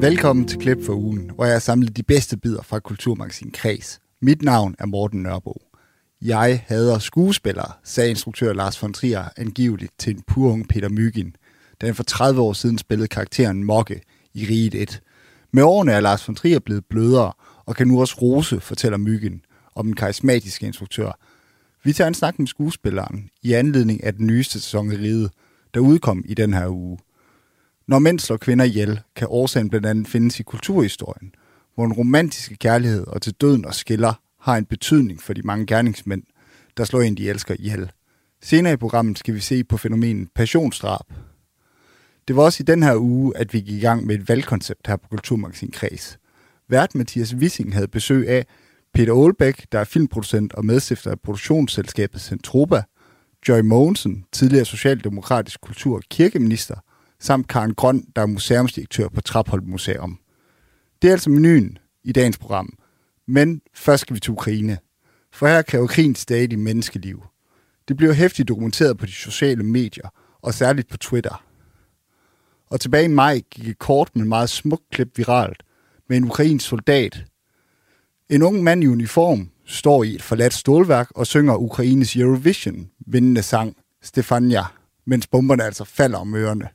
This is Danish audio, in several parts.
Velkommen til Klip for ugen, hvor jeg har samlet de bedste bidder fra Kulturmagasin Kreds. Mit navn er Morten Nørbo. Jeg hader skuespillere, sagde instruktør Lars von Trier angiveligt til en pur ung Peter Mygin, da han for 30 år siden spillede karakteren Mokke i Riget 1. Med årene er Lars von Trier blevet blødere, og kan nu også rose, fortæller Myggen om den karismatiske instruktør. Vi tager en snak med skuespilleren i anledning af den nyeste sæson i Riget, der udkom i den her uge. Når mænd slår kvinder ihjel, kan årsagen blandt andet findes i kulturhistorien, hvor en romantiske kærlighed og til døden og skiller har en betydning for de mange gerningsmænd, der slår en, de elsker ihjel. Senere i programmet skal vi se på fænomenet passionsdrab. Det var også i den her uge, at vi gik i gang med et valgkoncept her på Kulturmagasin Kreds. Vært Mathias Wissing havde besøg af Peter Aalbæk, der er filmproducent og medstifter af produktionsselskabet Centropa, Joy Mogensen, tidligere socialdemokratisk kultur- og kirkeminister, samt Karen Grøn, der er museumsdirektør på Trapholm Museum. Det er altså menuen i dagens program. Men først skal vi til Ukraine. For her kræver krigen stadig menneskeliv. Det bliver hæftigt dokumenteret på de sociale medier, og særligt på Twitter. Og tilbage i maj gik et kort med meget smukt klip viralt med en ukrainsk soldat. En ung mand i uniform står i et forladt stålværk og synger Ukraines Eurovision vindende sang Stefania, mens bomberne altså falder om ørerne.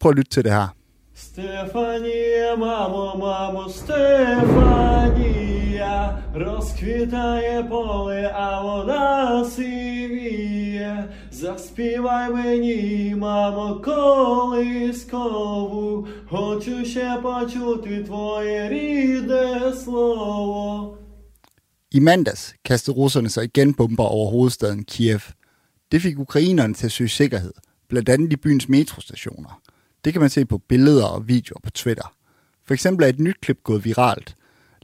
Prøv at lytte til det her. Стефанія, мамо, мамо, Стефанія, розквітає поле, а вона сивіє. Заспівай мені, мамо, колискову, хочу ще почути твоє рідне слово. I mandags kastede russerne sig igen bomber over hovedstaden Kiev. Det fik ukrainerne til at søge sikkerhed, blandt andet i byens metrostationer. det kan man se på billeder og videoer på Twitter. For eksempel er et nyt klip gået viralt,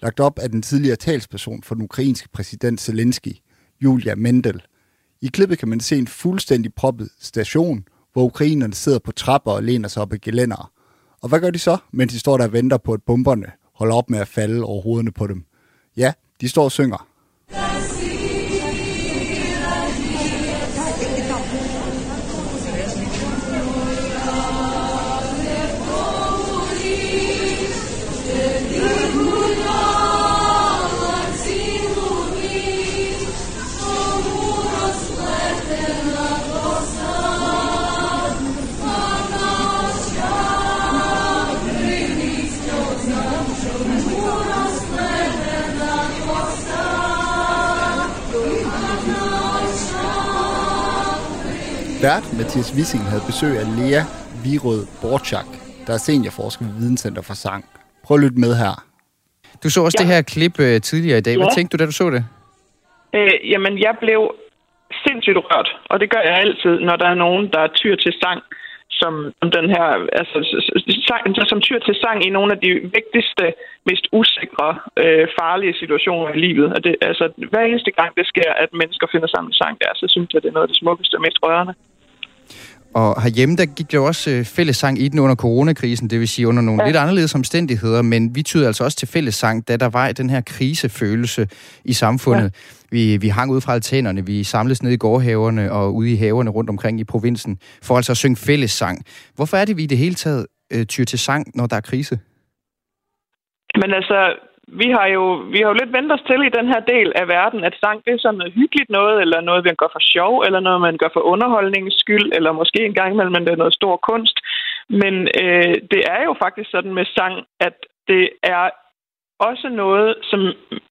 lagt op af den tidligere talsperson for den ukrainske præsident Zelensky, Julia Mendel. I klippet kan man se en fuldstændig proppet station, hvor ukrainerne sidder på trapper og læner sig op ad gelænder. Og hvad gør de så, mens de står der og venter på, at bomberne holder op med at falde over hovederne på dem? Ja, de står og synger. Vært Mathias Wissing havde besøg af Lea Virød Borchak, der er seniorforsker ved Videnscenter for Sang. Prøv at lytte med her. Du så også ja. det her klip uh, tidligere i dag. Hvad Ja. tænkte du, da du så det? Øh, jamen, jeg blev sindssygt rørt, og det gør jeg altid, når der er nogen, der tyr til sang, som, som den her, altså, sang, som tyr til sang i nogle af de vigtigste, mest usikre, øh, farlige situationer i livet. Og det, altså, hver eneste gang det sker, at mennesker finder sammen i sang der, så synes jeg, det er noget af det smukkeste og mest rørende. Og herhjemme, der gik der jo også øh, fællessang i den under coronakrisen, det vil sige under nogle ja. Lidt anderledes omstændigheder, men vi tyder altså også til fællessang, da der var den her krisefølelse i samfundet. Ja. Vi, vi hang ud fra altanerne, vi samledes ned i gårdhaverne og ude i haverne rundt omkring i provinsen, for altså at synge fællessang. Hvorfor er det, vi i det hele taget øh, tyr til sang, når der er krise? Men altså, vi har jo, vi har jo lidt vendt os til i den her del af verden, at sang det er sådan noget hyggeligt noget, eller noget, man gør for sjov, eller noget, man gør for underholdningens skyld, eller måske en gang imellem, men det er noget stor kunst. Men øh, det er jo faktisk sådan med sang, at det er også noget, som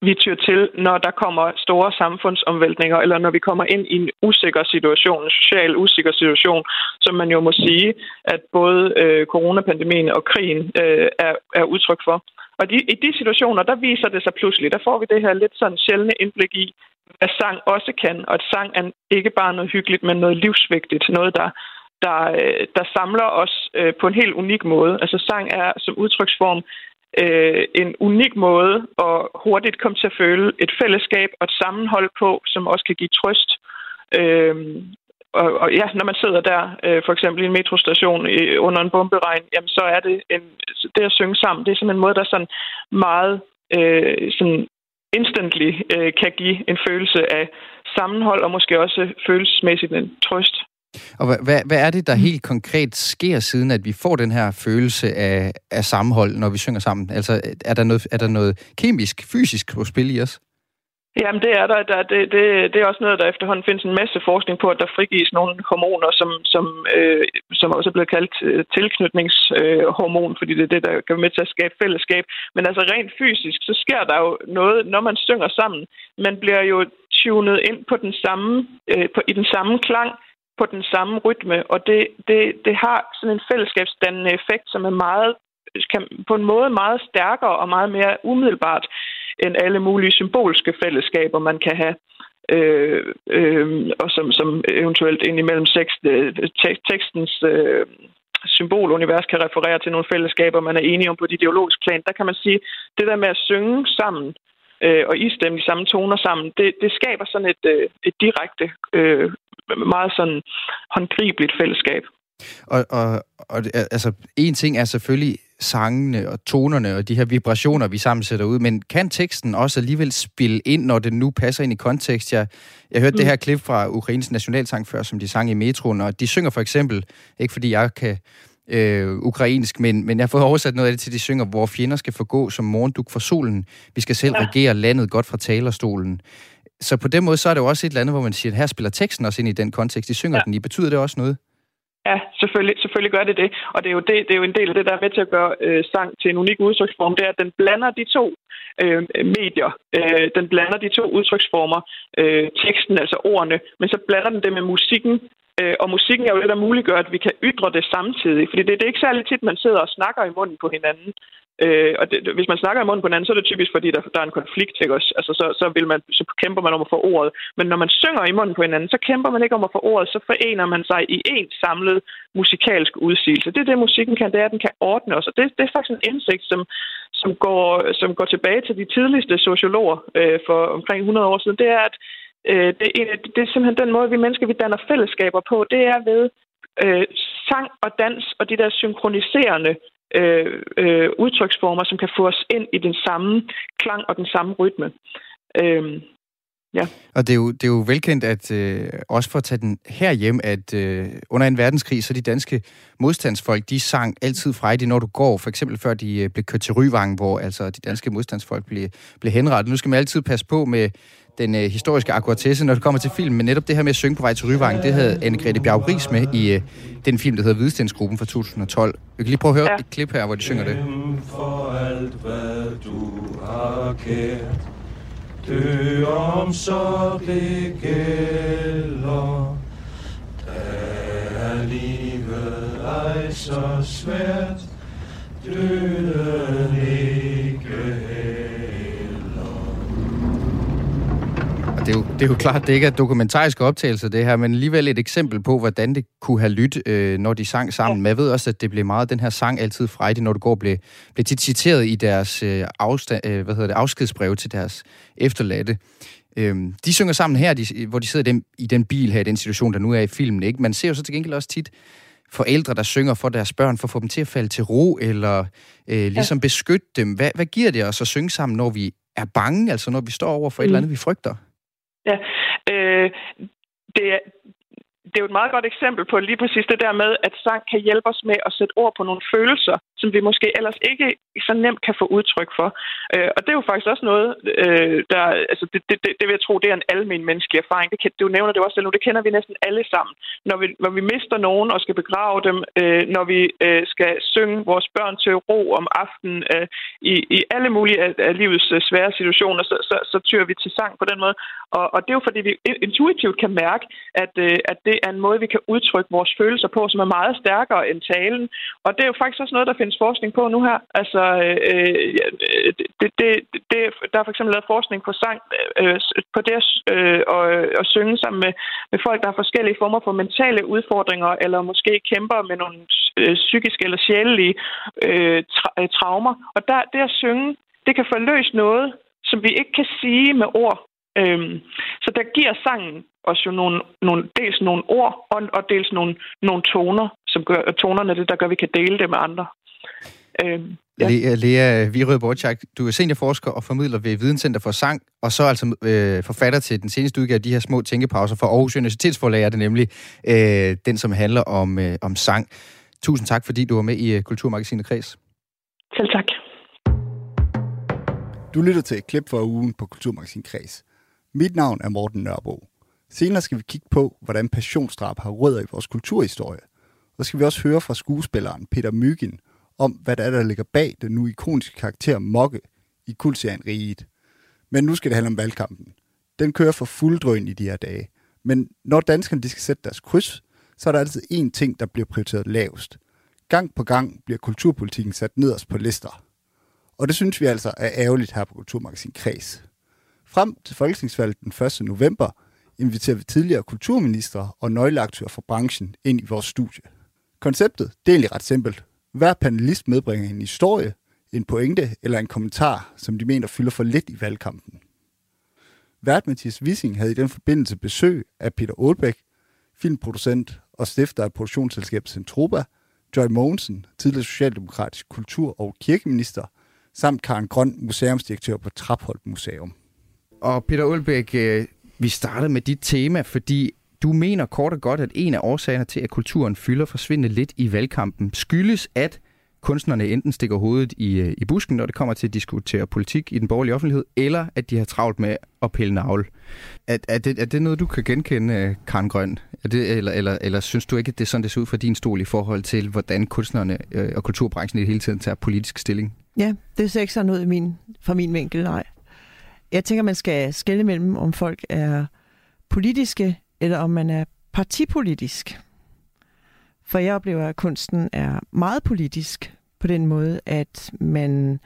vi tyr til, når der kommer store samfundsomvæltninger, eller når vi kommer ind i en usikker situation, en social usikker situation, som man jo må sige, at både øh, coronapandemien og krigen øh, er, er udtryk for. Og de, i de situationer, der viser det sig pludselig, der får vi det her lidt sådan sjældne indblik i, hvad sang også kan. Og at sang er ikke bare noget hyggeligt, men noget livsvigtigt. Noget, der, der, øh, der samler os øh, på en helt unik måde. Altså sang er som udtryksform øh, en unik måde at hurtigt komme til at føle et fællesskab og et sammenhold på, som også kan give trøst. Øh, og, og ja, når man sidder der, øh, for eksempel i en metrostation i, under en bomberegn, jamen så er det en, det at synge sammen, det er sådan en måde, der sådan meget øh, sådan instantly øh, kan give en følelse af sammenhold og måske også følelsesmæssigt en trøst. Og hvad, hvad, hvad er det, der helt konkret sker, siden at vi får den her følelse af, af sammenhold, når vi synger sammen? Altså, er der noget, er der noget kemisk, fysisk på spil i os? Jamen, det er der. der det, det, det er også noget, der efterhånden findes en masse forskning på, at der frigives nogle hormoner, som, som, øh, som også er blevet kaldt øh, tilknytningshormon, øh, fordi det er det, der kan være med til at skabe fællesskab. Men altså rent fysisk, så sker der jo noget, når man synger sammen. Man bliver jo tunet ind på den samme, øh, på, i den samme klang, på den samme rytme, og det, det, det har sådan en fællesskabsdannende effekt, som er meget kan, på en måde meget stærkere og meget mere umiddelbart end alle mulige symbolske fællesskaber, man kan have. Øh, øh, og som, som eventuelt indimellem øh, tekstens øh, symbolunivers kan referere til nogle fællesskaber, man er enige om på et ideologisk plan. Der kan man sige, det der med at synge sammen øh, og istemme de samme toner sammen, det, det skaber sådan et, øh, et direkte, øh, meget sådan håndgribeligt fællesskab. Og, og, og altså, en ting er selvfølgelig sangene og tonerne og de her vibrationer, vi sammen sætter ud, men kan teksten også alligevel spille ind, når det nu passer ind i kontekst? Jeg, jeg hørte mm. det her klip fra Ukraines nationalsang før, som de sang i metroen, og de synger for eksempel, ikke fordi jeg kan øh, ukrainsk, men, men jeg får oversat noget af det til, de synger, hvor fjender skal forgå som morgenduk for solen. Vi skal selv ja. regere landet godt fra talerstolen. Så på den måde, så er det jo også et eller andet, hvor man siger, at her spiller teksten også ind i den kontekst, de synger ja. den i. Betyder det også noget? Ja, selvfølgelig, selvfølgelig gør det det. Og det er, jo det, det er jo en del af det, der er med til at gøre øh, sang til en unik udtryksform. Det er, at den blander de to øh, medier. Øh, den blander de to udtryksformer. Øh, teksten, altså ordene. Men så blander den det med musikken. Øh, og musikken er jo det, der muliggør, at vi kan ytre det samtidig. Fordi det, det er ikke særlig tit, man sidder og snakker i munden på hinanden. Øh, og det, hvis man snakker i munden på hinanden, så er det typisk, fordi der, der er en konflikt, ikke også? Altså, så, så, vil man, så kæmper man om at få ordet. Men når man synger i munden på hinanden, så kæmper man ikke om at få ordet, så forener man sig i en samlet musikalsk udsigelse. Det er det, musikken kan, det er, at den kan ordne os. Og det, det er faktisk en indsigt, som, som, går, som går tilbage til de tidligste sociologer øh, for omkring 100 år siden. Det er, at øh, det, er, det er simpelthen den måde, vi mennesker vi danner fællesskaber på. Det er ved øh, sang og dans og de der synkroniserende øh, øh, udtryksformer, som kan få os ind i den samme klang og den samme rytme. Øh, Ja. Og det er jo, det er jo velkendt, at øh, også for at tage den her hjem, at øh, under en verdenskrig, så de danske modstandsfolk, de sang altid frejdigt, når du går, for eksempel før de øh, blev kørt til Ryvang, hvor altså de danske modstandsfolk blev, blev henrettet. Nu skal man altid passe på med den øh, historiske akkuratesse, når det kommer til film, men netop det her med at synge på vej til Ryvang, det havde Anne-Grethe Bjaug Ries med i øh, den film, der hedder Hvidstensgruppen fra 2012. Vi kan lige prøve at høre ja. et klip her, hvor de synger det. For alt, hvad du har kært, dø om så det gælder, er livet ej så svært, døden ikke det er, jo, det er jo klart, det ikke er dokumentariske optagelser, det her, men alligevel et eksempel på, hvordan det kunne have lyttet, øh, når de sang sammen. Men jeg ved også, at det blev meget, den her sang altid frejdig, når du går, blev, blev tit citeret i deres øh, afstand, øh, hvad hedder det, afskedsbrev til deres efterladte. Øh, de synger sammen her, de, hvor de sidder i den, i den bil her, i den situation, der nu er i filmen. Ikke? Man ser jo så til gengæld også tit forældre, der synger for deres børn, for at få dem til at falde til ro, eller øh, ligesom ja. beskytte dem. Hvad, hvad giver det os at synge sammen, når vi er bange, altså når vi står over for mm. et eller andet, vi frygter? Ja, øh, det, det er jo et meget godt eksempel på lige præcis det der med, at sang kan hjælpe os med at sætte ord på nogle følelser, som vi måske ellers ikke så nemt kan få udtryk for. Øh, og det er jo faktisk også noget, øh, der, altså det, det, det, det vil jeg tro, det er en almen menneskelig erfaring. Det, kan, du nævner det også selv nu, det kender vi næsten alle sammen. Når vi, når vi mister nogen og skal begrave dem, øh, når vi øh, skal synge vores børn til ro om aftenen, øh, i, i alle mulige af, af livets øh, svære situationer, så, så, så tyrer vi til sang på den måde. Og, og det er jo fordi, vi intuitivt kan mærke, at, øh, at det er en måde, vi kan udtrykke vores følelser på, som er meget stærkere end talen. Og det er jo faktisk også noget, der findes forskning på nu her. Altså, øh, øh det, det, det, der er for eksempel lavet forskning på sang, øh, på det øh, og, og synge sammen med, med folk, der har forskellige former for mentale udfordringer, eller måske kæmper med nogle øh, psykiske eller sjælelige øh, tra- øh, traumer. Og der, det at synge, det kan forløse noget, som vi ikke kan sige med ord. Øhm, så der giver sangen os jo nogle, nogle, dels nogle ord og, og dels nogle, nogle toner, som gør, tonerne det, der gør, at vi kan dele det med andre. Øhm, Ja. Lea, Lea Virød Borchak, du er seniorforsker og formidler ved Videnscenter for Sang, og så altså øh, forfatter til den seneste udgave af de her små tænkepauser for Aarhus Universitetsforlag, er det nemlig øh, den, som handler om, øh, om sang. Tusind tak, fordi du var med i uh, Kulturmagasinet Kreds. Selv tak. Du lytter til et klip fra ugen på Kulturmagasinet Kreds. Mit navn er Morten Nørbo. Senere skal vi kigge på, hvordan passionsdrab har rødder i vores kulturhistorie. Og skal vi også høre fra skuespilleren Peter Myggen om, hvad der er, der ligger bag den nu ikoniske karakter Mokke i kultserien Riget. Men nu skal det handle om valgkampen. Den kører for fuld drøn i de her dage. Men når danskerne de skal sætte deres kryds, så er der altid én ting, der bliver prioriteret lavest. Gang på gang bliver kulturpolitikken sat nederst på lister. Og det synes vi altså er ærgerligt her på Kulturmagasin Kreds. Frem til folketingsvalget den 1. november inviterer vi tidligere kulturminister og nøgleaktører fra branchen ind i vores studie. Konceptet det er egentlig ret simpelt. Hver panelist medbringer en historie, en pointe eller en kommentar, som de mener fylder for lidt i valgkampen. Vært Mathias Wissing havde i den forbindelse besøg af Peter Aalbæk, filmproducent og stifter af produktionsselskabet Centropa, Joy Mogensen, tidligere socialdemokratisk kultur- og kirkeminister, samt Karen Grøn, museumsdirektør på Trapholt Museum. Og Peter Aalbæk, øh, vi startede med dit tema, fordi du mener kort og godt, at en af årsagerne til, at kulturen fylder forsvindende lidt i valgkampen, skyldes, at kunstnerne enten stikker hovedet i, øh, i busken, når det kommer til at diskutere politik i den borgerlige offentlighed, eller at de har travlt med at pille navl. Er, er, det, er det noget, du kan genkende, øh, Karen Grøn? Er det, eller, eller, eller synes du ikke, at det er sådan, det ser ud fra din stol i forhold til, hvordan kunstnerne øh, og kulturbranchen i det hele tiden tager politisk stilling? Ja, det ser ikke sådan ud i min, fra min vinkel, nej. Jeg tænker, man skal skille mellem, om folk er politiske, eller om man er partipolitisk. For jeg oplever, at kunsten er meget politisk på den måde, at man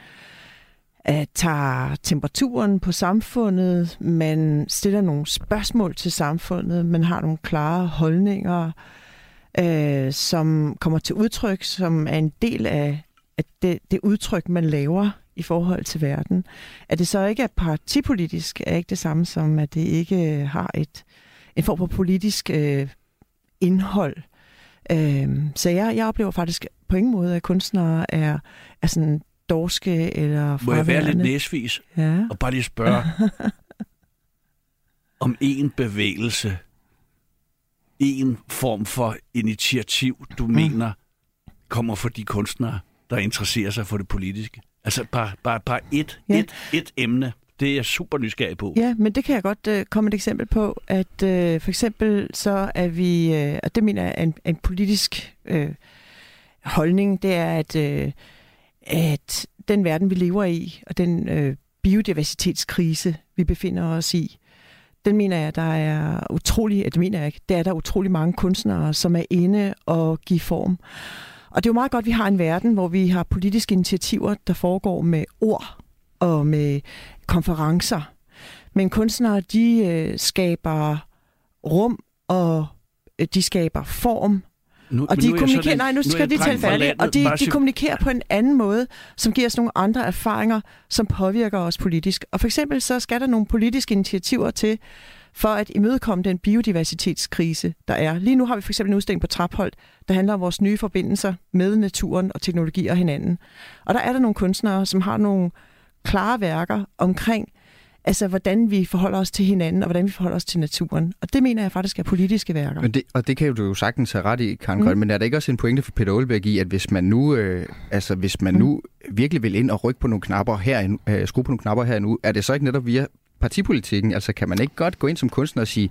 at tager temperaturen på samfundet, man stiller nogle spørgsmål til samfundet, man har nogle klare holdninger, øh, som kommer til udtryk, som er en del af, af det, det udtryk, man laver i forhold til verden. At det så ikke er partipolitisk, er ikke det samme som, at det ikke har et, en form for politisk øh, indhold. Øh, så jeg, jeg oplever faktisk på ingen måde, at kunstnere er, er sådan dorske eller Må jeg være lidt næsvis Ja. og bare lige spørge om en bevægelse, en form for initiativ, du mm. mener kommer fra de kunstnere, der interesserer sig for det politiske? Altså bare, bare, bare et, Ja. et, et emne. Det er jeg super nysgerrig på. Ja, men det kan jeg godt øh, komme et eksempel på, at øh, for eksempel så er vi, øh, og det mener jeg er en, en politisk øh, holdning, det er, at, øh, at den verden, vi lever i, og den øh, biodiversitetskrise, vi befinder os i, den mener jeg, der er utrolig, det mener jeg ikke, der er der utrolig mange kunstnere, som er inde og give form. Og det er jo meget godt, at vi har en verden, hvor vi har politiske initiativer, der foregår med ord og med konferencer. Men kunstnere, de øh, skaber rum, og øh, de skaber form, Nu, og de nu er kommunikerer, sådan nej, nu skal de tale færdigt, og de, de kommunikerer på en anden måde, som giver os nogle andre erfaringer, som påvirker os politisk. Og for eksempel så skal der nogle politiske initiativer til, for at imødekomme den biodiversitetskrise, der er. Lige nu har vi for eksempel en udstilling på Trapholt, der handler om vores nye forbindelser med naturen og teknologi og hinanden. Og der er der nogle kunstnere, som har nogle klare værker omkring, altså hvordan vi forholder os til hinanden, og hvordan vi forholder os til naturen. Og det mener jeg faktisk er politiske værker. Men det, og det kan jo du jo sagtens have ret i, Karen Grøn, Mm. men er der ikke også en pointe for Peter Aalbæk i, at hvis man nu, øh, altså, hvis man Mm. nu virkelig vil ind og rykke på nogle knapper her, øh, skrue på nogle knapper her nu, er det så ikke netop via partipolitikken? Altså kan man ikke godt gå ind som kunstner og sige,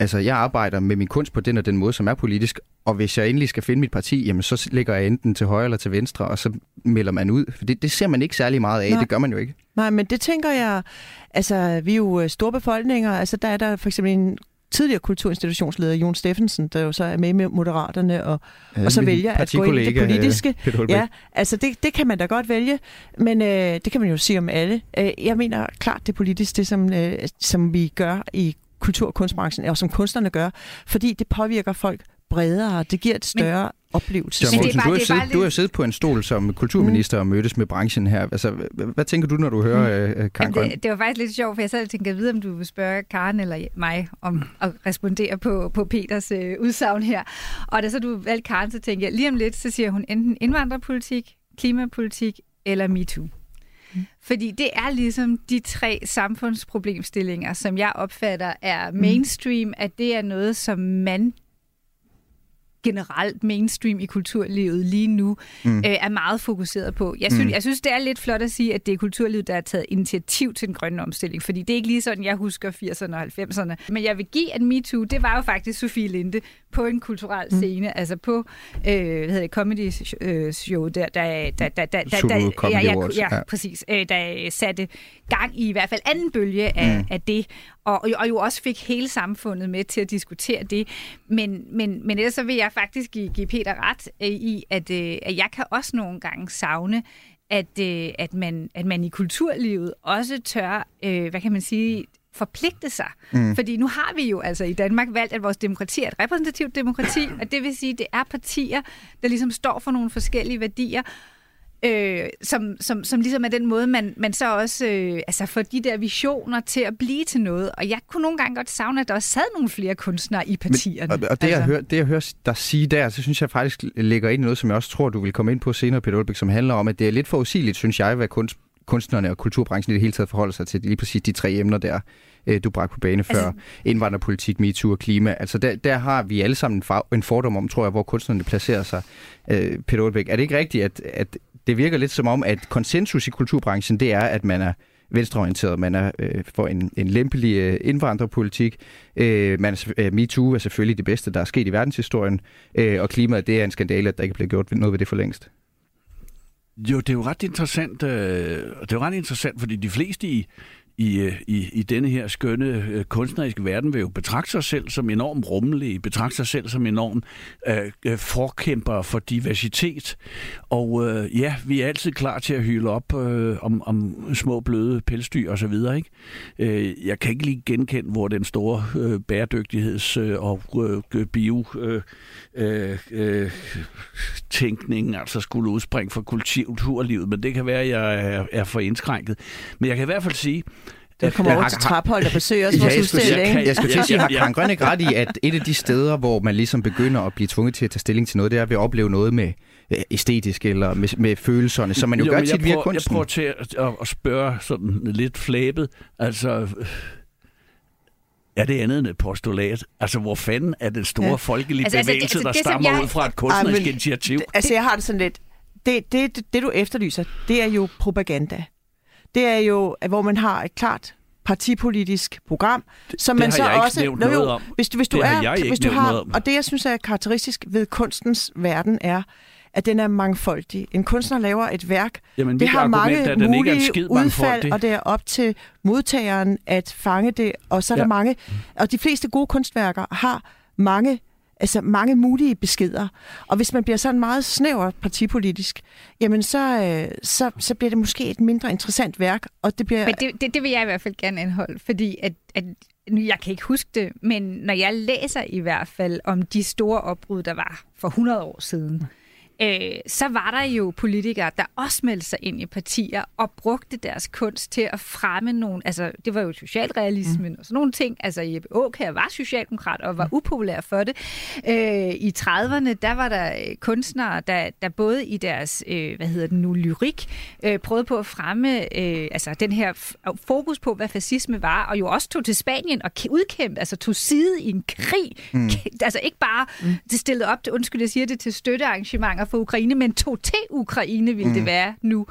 altså jeg arbejder med min kunst på den og den måde, som er politisk, og hvis jeg endelig skal finde mit parti, jamen så ligger jeg enten til højre eller til venstre, og så melder man ud. For det, det ser man ikke særlig meget af, Nej. det gør man jo ikke. Nej, men det tænker jeg, altså vi er jo øh, store befolkninger, altså der er der for eksempel en tidligere kulturinstitutionsleder, Jon Steffensen, der jo så er med med Moderaterne, og, og så vælger at gå ind i det øh, politiske. Ja, altså det, det kan man da godt vælge, men øh, det kan man jo sige om alle. Øh, jeg mener klart det politiske, det som, øh, som vi gør i kultur- og kunstbranchen, og som kunstnerne gør, fordi det påvirker folk bredere, det giver et større oplevelse. John Men det er Mogensen, bare- du, har siddet, du har siddet på en stol som kulturminister og mødtes med branchen her. Altså, hvad, hvad tænker du, når du hører øh, Karen Jamen, det, det var faktisk lidt sjovt, for jeg sad og tænkte, vide, om du vil spørge Karen eller mig om at respondere på, på Peters øh, udsagn her. Og da så du valgte Karen, så tænkte jeg, lige om lidt, så siger hun enten indvandrerpolitik, klimapolitik eller MeToo. Fordi det er ligesom de tre samfundsproblemstillinger, som jeg opfatter er mainstream, at det er noget, som man generelt mainstream i kulturlivet lige nu mm. øh, er meget fokuseret på. Jeg synes, mm. jeg synes, det er lidt flot at sige, at det er kulturlivet, der har taget initiativ til den grønne omstilling, fordi det er ikke lige sådan, jeg husker 80'erne og 90'erne. Men jeg vil give, at MeToo, det var jo faktisk Sofie Linde på en kulturel mm. scene, mm. altså på, øh, hvad hedder det, comedy øh, show, der, der, der, der, der, der, der ja, ja, ja, ja, præcis, øh, der satte gang i i hvert fald anden bølge af, mm. af det, og, og jo også fik hele samfundet med til at diskutere det. Men, men, men ellers så vil jeg faktisk give, give Peter ret øh, i, at, øh, at jeg kan også nogle gange savne, at, øh, at, man, at man i kulturlivet også tør, øh, hvad kan man sige, forpligte sig. Mm. Fordi nu har vi jo altså i Danmark valgt, at vores demokrati er et repræsentativt demokrati, og det vil sige, at det er partier, der ligesom står for nogle forskellige værdier, øh, som, som, som ligesom er den måde, man, man så også øh, altså får de der visioner til at blive til noget. Og jeg kunne nogle gange godt savne, at der også sad nogle flere kunstnere i partierne. Men, og, og det, altså. jeg hører, det, jeg hører dig sige der, så synes jeg faktisk lægger ind i noget, som jeg også tror, du vil komme ind på senere, Peter Ulbæk, som handler om, at det er lidt forudsigeligt, synes jeg, hvad kunst, kunstnerne og kulturbranchen i det hele taget forholder sig til lige præcis de tre emner der, øh, du bragte på bane før. Altså, Indvandrerpolitik, MeToo og klima. Altså der, der har vi alle sammen en fordom om, tror jeg, hvor kunstnerne placerer sig. Øh, Peter Ulbæk, er det ikke rigtigt, at, at det virker lidt som om, at konsensus i kulturbranchen, det er, at man er venstreorienteret. Man er øh, for en, en lempelig øh, indvandrerpolitik. Øh, man er, øh, MeToo er selvfølgelig det bedste, der er sket i verdenshistorien. Øh, og klimaet, det er en skandale, at der ikke bliver gjort noget ved det for længst. Jo, det er jo ret interessant. Øh, det er jo ret interessant, fordi de fleste i, i, øh, i, i denne her skønne øh, kunstneriske verden vil jo betragte sig selv som enormt rummelige, betragte sig selv som enormt øh, øh forkæmper for diversitet. Og øh, ja, vi er altid klar til at hylde op øh, om, om små bløde pelsdyr og så videre. Ikke? Øh, jeg kan ikke lige genkende, hvor den store øh, bæredygtigheds- øh, og øh, bio øh, øh, tænkning altså skulle udspringe fra kulturlivet, men det kan være, at jeg er, er for indskrænket. Men jeg kan i hvert fald sige, det kommer over til Traphold og besøger os vores udstilling. Jeg skal til at sige, har Karen Grønne ret i, at et af de steder, hvor man ligesom begynder at blive tvunget til at tage stilling til noget, det er ved at opleve noget med øh, æstetisk eller med, med følelserne, som man jo, jo gør tit via kunsten. Jeg prøver til at, at spørge sådan lidt flæbet, altså er det andet end et postulat? Altså, hvor fanden er den store ja. folkelige altså, bevægelse, altså, det, altså, det, der stammer jeg... ud fra et kunstnerisk ah, men, initiativ? Altså, jeg har det sådan lidt... Det, det, det, det, du efterlyser, det er jo propaganda. Det er jo, hvor man har et klart partipolitisk program, som det man så også jo, om. Hvis du, hvis du det er, hvis du har, og det jeg synes er karakteristisk ved kunstens verden er, at den er mangfoldig. En kunstner laver et værk, Jamen, det har mange er, mulige udfald, og det er op til modtageren at fange det, og så er ja. der mange, og de fleste gode kunstværker har mange altså mange mulige beskeder. Og hvis man bliver sådan meget snæver partipolitisk, jamen så, øh, så, så bliver det måske et mindre interessant værk. Og det, bliver... men det, det, det vil jeg i hvert fald gerne anholde, fordi at, at jeg kan ikke huske det, men når jeg læser i hvert fald om de store opbrud, der var for 100 år siden, øh, så var der jo politikere, der også meldte sig ind i partier og brugte deres kunst til at fremme nogle, altså det var jo socialrealismen mm. og sådan nogle ting. Altså Jeppe Aukær var socialdemokrat og var mm. upopulær for det. Øh, I 30'erne, der var der øh, kunstnere, der, der både i deres, øh, hvad hedder det nu, lyrik, øh, prøvede på at fremme øh, altså den her fokus på, hvad fascisme var, og jo også tog til Spanien og udkæmpe, altså tog side i en krig. Mm. Altså ikke bare mm. det stillede op til, undskyld, jeg siger det, til støttearrangementer for Ukraine, men tog til Ukraine, vil mm. det være nu.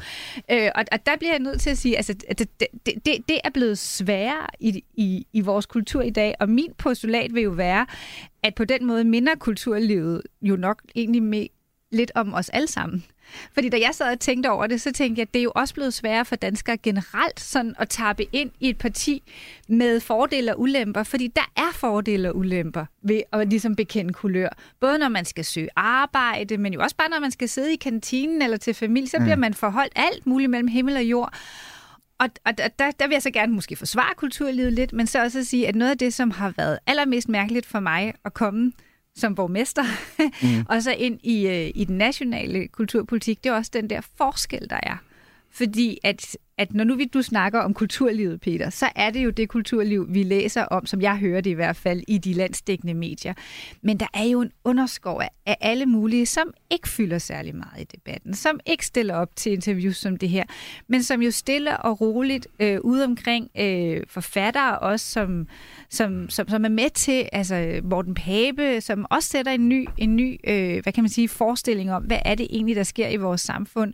Øh, og, og der bliver jeg nødt til at sige, altså, at det, det, det, det er blevet sværere i, i, i vores kultur i dag, og min postulat vil jo være, at på den måde minder kulturlivet jo nok egentlig med lidt om os alle sammen. Fordi da jeg sad og tænkte over det, så tænkte jeg, at det er jo også blevet sværere for danskere generelt sådan at tappe ind i et parti med fordele og ulemper, fordi der er fordele og ulemper ved at ligesom bekende kulør. Både når man skal søge arbejde, men jo også bare når man skal sidde i kantinen eller til familie, så bliver mm. man forholdt alt muligt mellem himmel og jord. Og, og der, der vil jeg så gerne måske forsvare kulturlivet lidt, men så også at sige, at noget af det, som har været allermest mærkeligt for mig at komme som borgmester, mm. og så ind i, øh, i den nationale kulturpolitik, det er også den der forskel, der er fordi at, at når nu vi, du snakker om kulturlivet, Peter, så er det jo det kulturliv, vi læser om, som jeg hører det i hvert fald, i de landsdækkende medier. Men der er jo en underskov af, af alle mulige, som ikke fylder særlig meget i debatten, som ikke stiller op til interviews som det her, men som jo stille og roligt øh, ude omkring øh, forfattere også, som, som, som, som er med til, altså Morten Pape, som også sætter en ny, en ny øh, hvad kan man sige, forestilling om, hvad er det egentlig, der sker i vores samfund.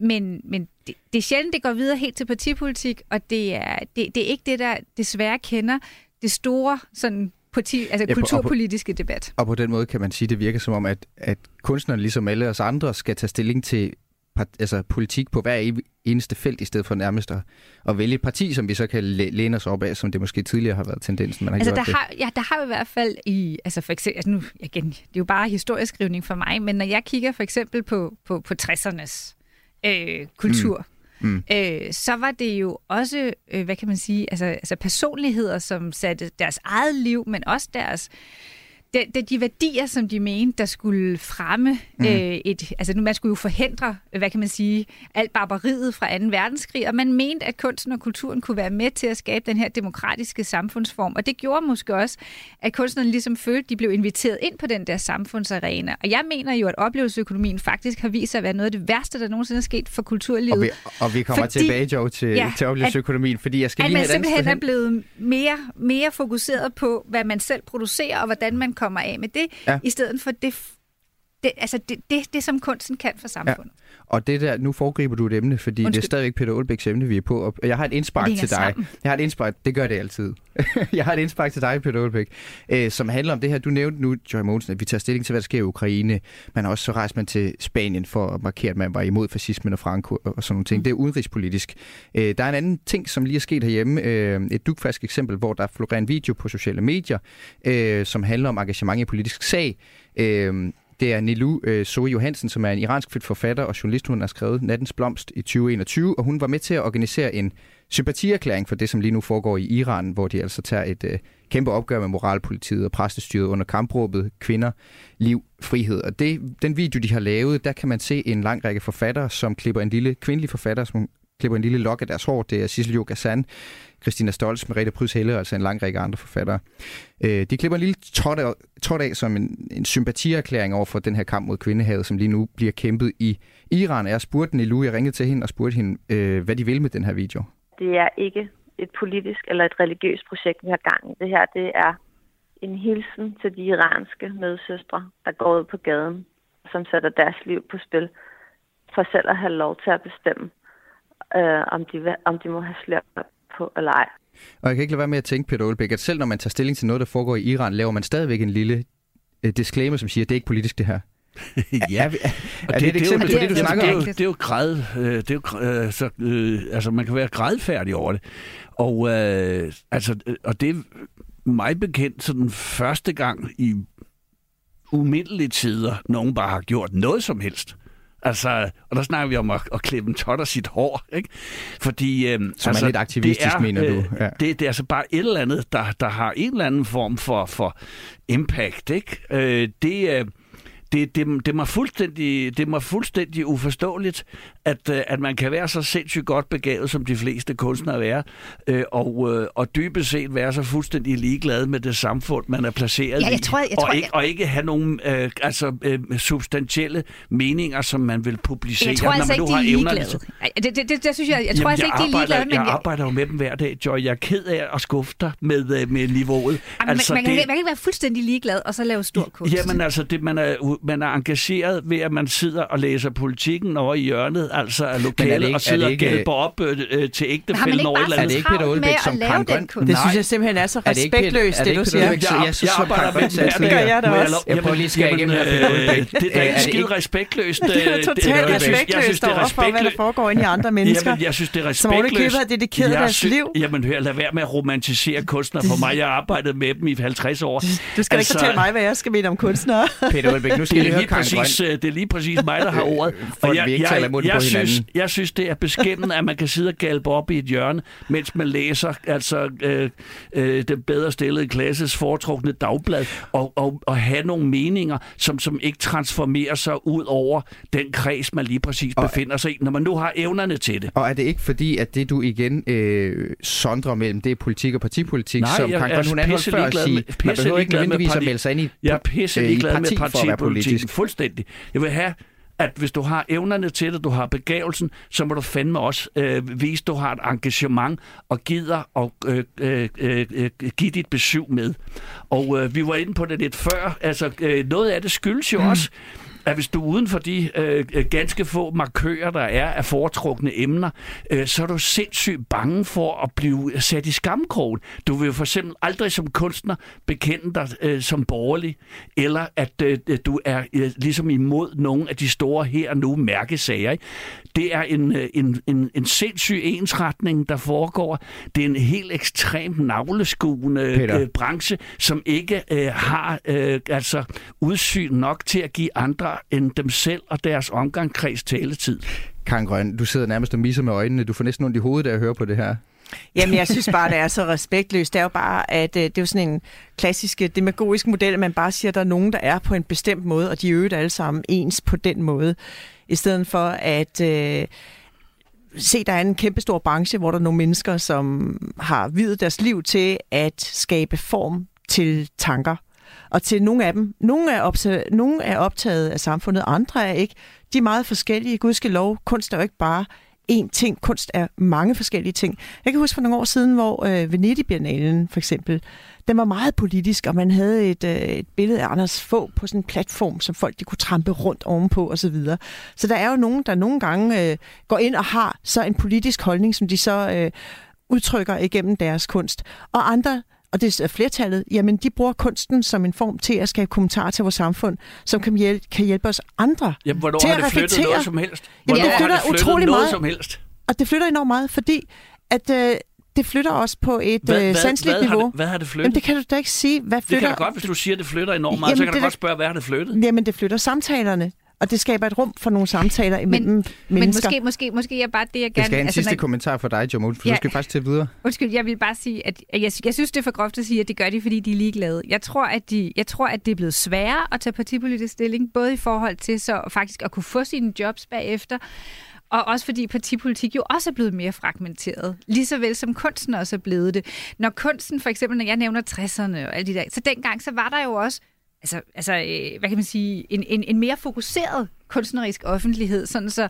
Men, men det, det er sjældent, det går videre helt til partipolitik, og det er, det, det er ikke det, der desværre kender det store sådan, parti, altså Ja, på- kulturpolitiske debat. Og på den måde kan man sige, det virker som om, at, at kunstnerne, ligesom alle os andre, skal tage stilling til part, altså politik på hver eneste felt, i stedet for nærmest at, at vælge et parti, som vi så kan læ- læne os op af, som det måske tidligere har været tendensen. Man har Altså, gjort der det. har, ja, der har i hvert fald i, altså for eksempel, altså nu, igen, det er jo bare historieskrivning for mig, men når jeg kigger for eksempel på, på, på 60'ernes øh, kultur, Mm. mm. Øh, så var det jo også, øh, hvad kan man sige, altså, altså personligheder, som satte deres eget liv, men også deres de, de, de værdier, som de mente, der skulle fremme mm. øh, et... Altså, nu, man skulle jo forhindre, hvad kan man sige, alt barbariet fra 2. verdenskrig, og man mente, at kunsten og kulturen kunne være med til at skabe den her demokratiske samfundsform. Og det gjorde måske også, at kunstnerne ligesom følte, at de blev inviteret ind på den der samfundsarena. Og jeg mener jo, at oplevelsesøkonomien faktisk har vist sig at være noget af det værste, der nogensinde er sket for kulturlivet. Og vi, og vi kommer Fordi- tilbage, Joe, til, Ja, til oplevelsesøkonomien, fordi jeg skal at lige man have simpelthen er blevet mere, mere fokuseret på, hvad man selv producerer, og hvordan man kommer af med det, Ja. i stedet for det, det, altså det, det, det, som kunsten kan for samfundet. Og det der, nu foregriber du et emne, fordi Undskyld. det er stadigvæk Peter Olbæks emne, vi er på. Og jeg har et indspark til dig. sammen. Jeg har et indspark, det gør det altid. jeg har et indspark til dig, Peter Olbæk, øh, som handler om det her. Du nævnte nu, Joy Mogensen, at vi tager stilling til, hvad der sker i Ukraine. Man har også så rejst man til Spanien for at markere, at man var imod fascismen og Franco og sådan nogle ting. Mm. Det er udenrigspolitisk. Øh, der er en anden ting, som lige er sket herhjemme. Øh, et dugfrisk eksempel, hvor der florerer en video på sociale medier, øh, som handler om engagement i politisk sag. Øh, det er Nilu øh, Zoe Johansen, som er en iranskfødt forfatter og journalist. Hun har skrevet Nattens Blomst i 2021, og hun var med til at organisere en sympatierklæring for det, som lige nu foregår i Iran, hvor de altså tager et øh, kæmpe opgør med moralpolitiet og præstestyret under kampråbet Kvinder, Liv, Frihed. Og det, den video, de har lavet, der kan man se en lang række forfattere, som klipper en lille kvindelig forfatter, som klipper en lille lok af deres hår. Det er Sissel Jo Gazan, Christina Stolz, Merete Prys Helle og altså en lang række andre forfattere. Øh, de klipper en lille tot af, tot af som en, en sympatierklæring over for den her kamp mod kvindehavet, som lige nu bliver kæmpet i Iran. Jeg spurgte Nilu, jeg ringede til hende og spurgte hende, øh, hvad de vil med den her video. Det er ikke et politisk eller et religiøst projekt, vi har gang i. Det her, det er en hilsen til de iranske medsøstre, der går ud på gaden, som sætter deres liv på spil, for selv at have lov til at bestemme, øh, om, de, om de må have slør på eller ej. Og jeg kan ikke lade være med at tænke, Peter Olbæk, at selv når man tager stilling til noget, der foregår i Iran, laver man stadigvæk en lille øh, disclaimer, som siger, at det er ikke politisk det her. ja, Er, er, er det et eksempel på det, du det er- snakker det er om? jo, det er jo græd, øh, det er jo, øh, så, øh, altså man kan være grædfærdig over det. Og, øh, altså, øh, og det er mig bekendt sådan første gang i umindelige tider, nogen bare har gjort noget som helst. Altså, og der snakker vi om at, at klippe en tot af sit hår, ikke? Fordi... Øh, Som er lidt aktivistisk, mener du? Ja. Ja. Det, det er altså bare et eller andet, der, der har en eller anden form for, for impact, ikke? Øh, det, øh, det, det, det, er mig fuldstændig, det mig fuldstændig uforståeligt, at, øh, at man kan være så sindssygt godt begavet, som de fleste kunstnere er, øh, og, øh, og dybest set være så fuldstændig ligeglad med det samfund, man er placeret Ja, jeg i, tror- jeg og, tror, ikke, jeg- og ikke have nogen øh, altså, øh, substantielle meninger, som man vil publicere, Jeg tror altså når man nu har til- Ej, Det, det, det, det synes jeg, jeg tror Jamen, altså ikke, de er ligeglade, men jeg jeg, arbejder jo med dem hver dag, Joy. Jeg er ked af at skuffe dig med, øh, med niveauet. Ej, men man, man, kan, man kan ikke være fuldstændig ligeglad, og så lave stor kunst. Jamen altså, det, man, er, man er engageret ved, at man sidder og læser politikken over i hjørnet, altså af lokalet, ikke- og sidder er og ikke- gælper op øh, øh, til ægtefælden ikke over et eller Er andet. det ikke Peter travlt med Olbæk at som lave Karen den Grøn? kunst? Det synes jeg simpelthen er så Er ikke respektløst, er det det, ikke du siger. Jeg synes, jeg så arbejder med det. Det gør jeg da også. Jeg prøver lige at skære igennem øh. Det er er ikke skide ikke- respektløst. Det er øh, totalt respektløst det er overfor, hvad der foregår inde i andre mennesker. Jeg synes, det er Som respektløst. købet har dedikeret Jeg deres liv. Jamen, hør, lad være med at romantisere kunstnere for mig. Jeg har arbejdet med dem i 50 år. Du skal altså... ikke fortælle mig, hvad jeg skal mene om kunstnere. Peter Olbæk, nu Det er lige præcis, øh, det er lige præcis mig, der har ordet. Vi ikke taler i munden jeg, på synes, jeg synes, det er beskæmmende, at man kan sidde og galpe op i et hjørne, mens man læser altså øh, øh, den bedre stillede klasses foretrukne dagblad, og, og, og have nogle meninger, som, som ikke transformerer sig ud over den kreds, man lige præcis befinder sig i, når man nu har evnerne til det. Og er det ikke fordi, at det du igen øh, sondrer mellem, det er politik og partipolitik, Nej, som jeg Karen hun anholdt før at sige, man behøver ikke nødvendigvis at melde sig ind i, Jeg er pisse øh, ligeglad med parti politisk. Fuldstændig. Jeg vil have, at hvis du har evnerne til det, du har begavelsen, så må du fandme også øh, vise, at du har et engagement og gider at øh, øh, øh, øh, give dit besøg med. Og øh, vi var inde på det lidt før. Altså, øh, noget af det skyldes jo mm. også, at hvis du er uden for de øh, øh, ganske få markører, der er af foretrukne emner, øh, så er du sindssygt bange for at blive sat i skamkrogen. Du vil jo for eksempel aldrig som kunstner bekende dig øh, som borgerlig, eller at øh, du er øh, ligesom imod nogle af de store her og nu mærkesager. Ikke? Det er en, øh, en, en, en sindssyg ensretning, der foregår. Det er en helt ekstremt navleskuende Peter. øh, branche, som ikke øh, har øh, altså udsyn nok til at give andre end dem selv og deres omgangskreds taletid. Karen Grøn, du sidder nærmest og misser med øjnene. Du får næsten ondt i hovedet af at høre på det her. Jamen, jeg synes bare, det er så respektløst. Det er jo bare, at øh, det er jo sådan en klassisk øh, demagogisk model, at man bare siger, at der er nogen, der er på en bestemt måde, og de er jo alle sammen ens på den måde. I stedet for at øh, se, der er en kæmpe stor branche, hvor der er nogle mennesker, som har videt deres liv til at skabe form til tanker. Og til nogle af dem, nogle er, optaget, nogle er optaget af samfundet, andre er ikke. De er meget forskellige. Gudskelov, kunst er jo ikke bare én ting. Kunst er mange forskellige ting. Jeg kan huske for nogle år siden, hvor øh, Venedig Biennalen for eksempel, den var meget politisk, og man havde et, øh, et billede af Anders få på sådan en platform, som folk de kunne trampe rundt ovenpå osv. Så, videre. så der er jo nogen, der nogle gange øh, går ind og har så en politisk holdning, som de så øh, udtrykker igennem deres kunst. Og andre, og det er flertallet, jamen de bruger kunsten som en form til at skabe kommentarer til vores samfund, som kan hjælpe, kan hjælpe os andre Jamen, hvornår til har at det flyttet reflektere. noget som helst? Jamen, det flytter det flyttet utrolig noget meget. som helst? Og det flytter enormt meget, fordi at øh, det flytter også på et øh, sanseligt hvad, niveau. Har det, hvad har det flyttet? Jamen, det kan du da ikke sige. Hvad det flytter? kan da godt, hvis du siger, at det flytter enormt meget, Jamen, så kan du det godt spørge, hvad har det flyttet? Jamen, det flytter samtalerne. Og det skaber et rum for nogle samtaler imellem Men mennesker. måske, måske, måske er bare det, jeg Jeg gerne... skal have en altså, sidste når- kommentar fra dig, Jamal, for Ja. du skal faktisk til videre. Undskyld, jeg vil bare sige, at jeg, jeg synes, det er for groft at sige, at det gør de, fordi de er ligeglade. Jeg tror, at de, jeg tror, at det er blevet sværere at tage partipolitisk stilling, både i forhold til så faktisk at kunne få sine jobs bagefter, og også fordi partipolitik jo også er blevet mere fragmenteret. Lige så vel som kunsten også er blevet det. Når kunsten, for eksempel, når jeg nævner 60'erne og alle de der, så dengang, så var der jo også altså, altså øh, hvad kan man sige, en, en, en mere fokuseret kunstnerisk offentlighed, sådan så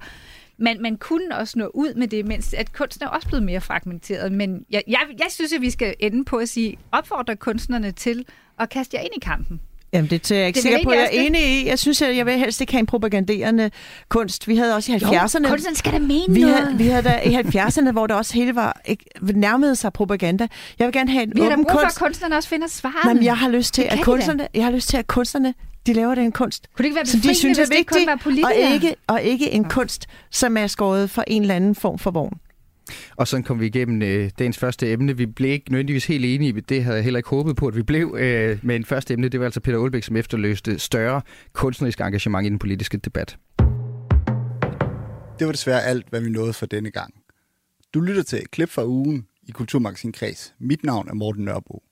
man, man kunne også nå ud med det, mens at kunsten er også blevet mere fragmenteret. Men jeg, jeg, jeg synes, at vi skal ende på at sige, opfordre kunstnerne til at kaste jer ind i kampen. Jamen, det er jeg ikke Det er sikker på, jeg er enig i. Jeg synes, at jeg vil helst ikke have en propaganderende kunst. Vi havde også i 70'erne... kunstneren skal da mene Vi noget. havde, vi havde da i 70'erne, hvor der også hele var ikke, nærmede sig propaganda. Jeg vil gerne have en vi har da åben brug for, at kunst. kunstnerne også finder svarene. Nej, men jeg har lyst til, Det at kunstnerne, jeg har lyst til, at kunstnerne, de laver den kunst, Kunne det ikke være som de synes er det vigtig, og ikke, og ikke en kunst, som er skåret for en eller anden form for vogn. Og sådan kom vi igennem øh, dagens første emne. Vi blev ikke nødvendigvis helt enige, det havde jeg heller ikke håbet på, at vi blev. Øh, men første emne, det var altså Peter Olbæk, som efterløste større kunstnerisk engagement i den politiske debat. Det var desværre alt, hvad vi nåede for denne gang. Du lytter til et klip fra ugen i Kulturmagasin Kreds. Mit navn er Morten Nørbo.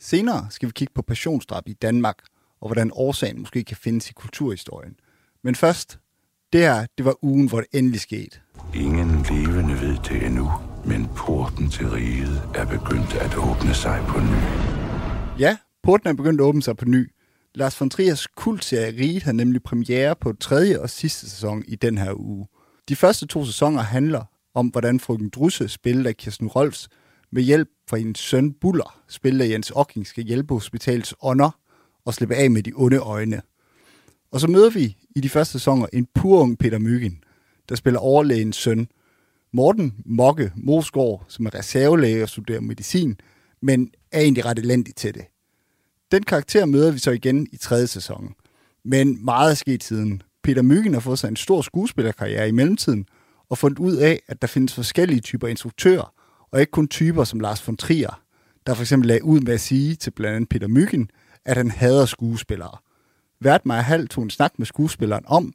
Senere skal vi kigge på passionsdrab i Danmark, og hvordan årsagen måske kan findes i kulturhistorien. Men først, det her, det var ugen, hvor det endelig skete. Ingen levende ved det endnu, men porten til riget er begyndt at åbne sig på ny. Ja, porten er begyndt at åbne sig på ny. Lars von Triers kultserie Riget har nemlig premiere på tredje og sidste sæson i den her uge. De første to sæsoner handler om, hvordan frøken Drusse, spillet af Kirsten Rolfs, med hjælp fra hendes søn Buller, spillet af Jens Ocking, skal hjælpe hospitalets ånder og slippe af med de onde øjne. Og så møder vi i de første sæsoner en purung Peter Myggen, der spiller overlægens søn. Morten Mokke Mosgaard, som er reservelæge og studerer medicin, men er egentlig ret elendig til det. Den karakter møder vi så igen i tredje sæson. Men meget er sket siden. Peter Myggen har fået sig en stor skuespillerkarriere i mellemtiden, og fundet ud af, at der findes forskellige typer instruktører, og ikke kun typer som Lars von Trier, der for eksempel lagde ud med at sige til blandt andet Peter Myggen, at han hader skuespillere. vært mig halv tog en snak med skuespilleren om,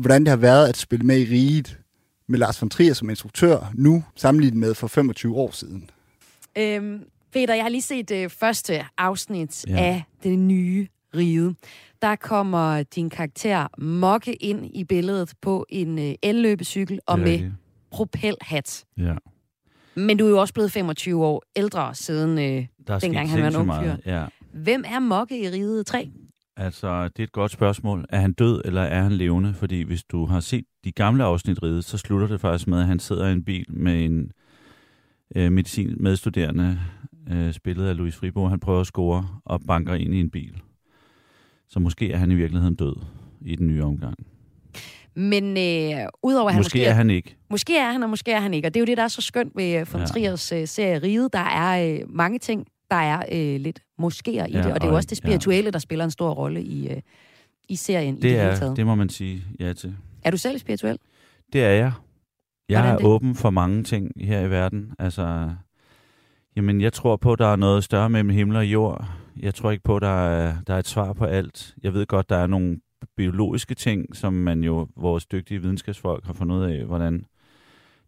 hvordan det har været at spille med i Riget med Lars von Trier som instruktør, nu sammenlignet med for 25 år siden. Øhm, Peter, jeg har lige set øh, første afsnit Ja. af det nye ride. Der kommer din karakter Mokke ind i billedet på en øh, elløbecykel og med propelhat. Ja. Men du er jo også blevet 25 år ældre siden øh, dengang han var en ung fyr. Ja. Hvem er Mokke i Ride 3? Altså, det er et godt spørgsmål. Er han død, eller er han levende? Fordi hvis du har set de gamle afsnit ride, så slutter det faktisk med, at han sidder i en bil med en øh, medicin medstuderende, øh, spillet af Louis Fribourg. Han prøver at score og banker ind i en bil. Så måske er han i virkeligheden død i den nye omgang. Men øh, udover at han Måske er han ikke. Måske er han, og måske er han ikke. Og det er jo det, der er så skønt ved øh, von Ja. Triers øh, serie Ride. Der er øh, mange ting, der er øh, lidt moskéer i Ja, det. Og det er jo og- også det spirituelle, der spiller en stor rolle i, øh, i serien i Det, det hele er, taget. det må man sige ja til. Er du selv spirituel? Det er jeg. Jeg Hvordan er det? åben for mange ting her i verden. Altså, jamen, jeg tror på, der er noget større mellem himmel og jord. Jeg tror ikke på, der er, der er et svar på alt. Jeg ved godt, der er nogle biologiske ting, som man jo, vores dygtige videnskabsfolk har fundet ud af, hvordan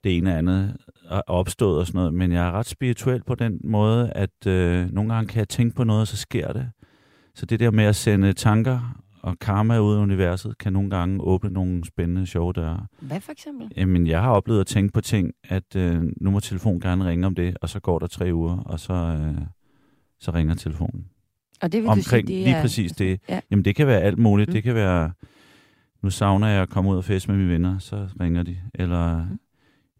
det ene og andet er opstået og sådan noget. Men jeg er ret spirituel på den måde, at øh, nogle gange kan jeg tænke på noget, og så sker det. Så det der med at sende tanker og karma ud i universet, kan nogle gange åbne nogle spændende, sjove døre. Hvad for eksempel? Jamen, jeg har oplevet at tænke på ting, at øh, nu må telefonen gerne ringe om det, og så går der tre uger, og så, øh, så ringer telefonen. Og det vil Omkring du sige, det lige er, præcis det. Ja. Jamen, det kan være alt muligt. Mm. Det kan være, nu savner jeg at komme ud og feste med mine venner, så ringer de. Eller Mm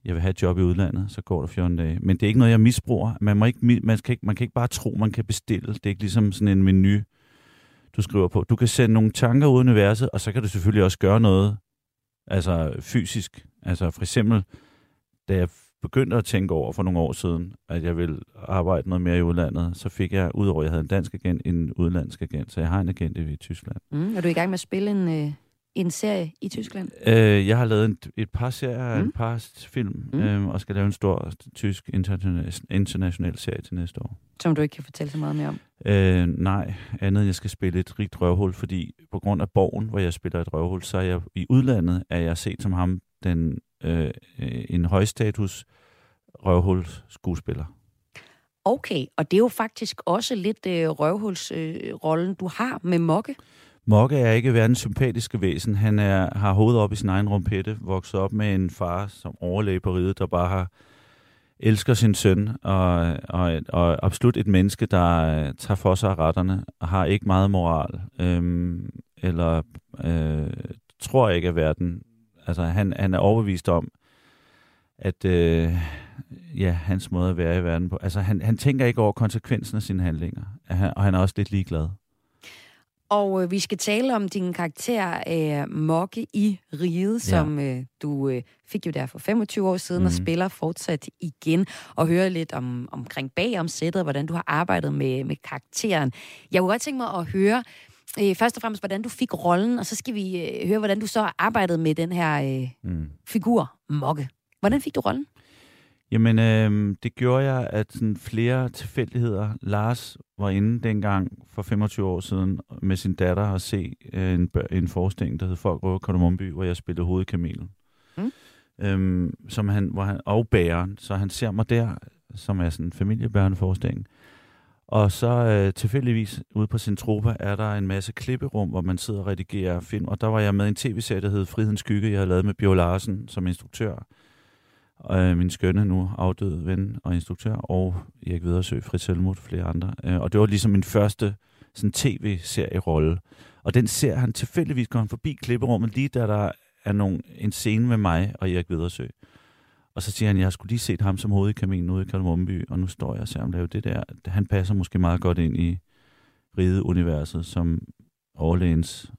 jeg vil have et job i udlandet, så går der 14 dage. Men det er ikke noget, jeg misbruger. Man, må ikke, man, skal ikke, man kan ikke bare tro, man kan bestille. Det er ikke ligesom sådan en menu, du skriver på. Du kan sende nogle tanker ud i universet, og så kan du selvfølgelig også gøre noget altså fysisk. Altså for eksempel, da jeg begyndte at tænke over for nogle år siden, at jeg ville arbejde noget mere i udlandet, så fik jeg, udover at jeg havde en dansk agent, en udlandsk agent. Så jeg har en agent i Tyskland. Mm, er du i gang med at spille en, øh, en serie i Tyskland? Øh, jeg har lavet en, et par serier, Mm. et par film, Mm. mm. øh, og skal lave en stor tysk international, international serie til næste år. Som du ikke kan fortælle så meget mere om. Øh, nej, andet end jeg skal spille et rigt røvhul, fordi på grund af borgen, hvor jeg spiller et røvhul, så er jeg i udlandet, er jeg set som ham den, øh, øh, en højstatus røvhul skuespiller. Okay, og det er jo faktisk også lidt øh, røvhulsrollen, øh, rollen, du har med Mokke. Mokke er ikke verdens sympatiske væsen. Han er, har hovedet op i sin egen rumpette, vokset op med en far som overlæge på riget, der bare har elsker sin søn, og, og, og absolut et menneske, der øh, tager for sig af retterne, og har ikke meget moral, øhm, eller øh, tror ikke, af verden... Altså, han, han er overbevist om, at øh, ja, hans måde at være i verden på... Altså, han, han tænker ikke over konsekvensen af sine handlinger, han, og han er også lidt ligeglad. Og øh, vi skal tale om din karakter øh, Mokke i Riget, som øh, du øh, fik jo der for 25 år siden, mm. og Mhm. spiller fortsat igen, og høre lidt om, omkring bag om sættet, hvordan du har arbejdet med, med karakteren. Jeg kunne godt tænke mig at høre, øh, først og fremmest, hvordan du fik rollen, og så skal vi øh, høre, hvordan du så har arbejdet med den her øh, Mm. figur, Mokke. Hvordan fik du rollen? Jamen, øh, det gjorde jeg, at sådan flere tilfældigheder. Lars var inde dengang for 25 år siden med sin datter og se øh, en, en forestilling, der hed Folk Røver Kardemomby, hvor jeg spillede hovedkamelen. Mm. Øhm, som han, hvor han, og bæren, så han ser mig der, som er sådan en familiebærende forestilling. Og så øh, tilfældigvis ude på Centropa er der en masse klipperum, hvor man sidder og redigerer film. Og der var jeg med i en tv-serie, der hed Frihedens Skygge, jeg havde lavet med Bjørn Larsen som instruktør øh, min skønne nu afdøde ven og instruktør, og Erik Vedersø, Fritz Helmut og flere andre. Øh, og det var ligesom min første sådan tv-serierolle. Og den ser han tilfældigvis, går han forbi klipperummet, lige da der er nogen, en scene med mig og Erik Vedersø. Og så siger han, jeg har skulle lige set ham som hovedkaminen ude i Kalmumby, og nu står jeg og ser ham lave det der. Han passer måske meget godt ind i ride-universet som overlægens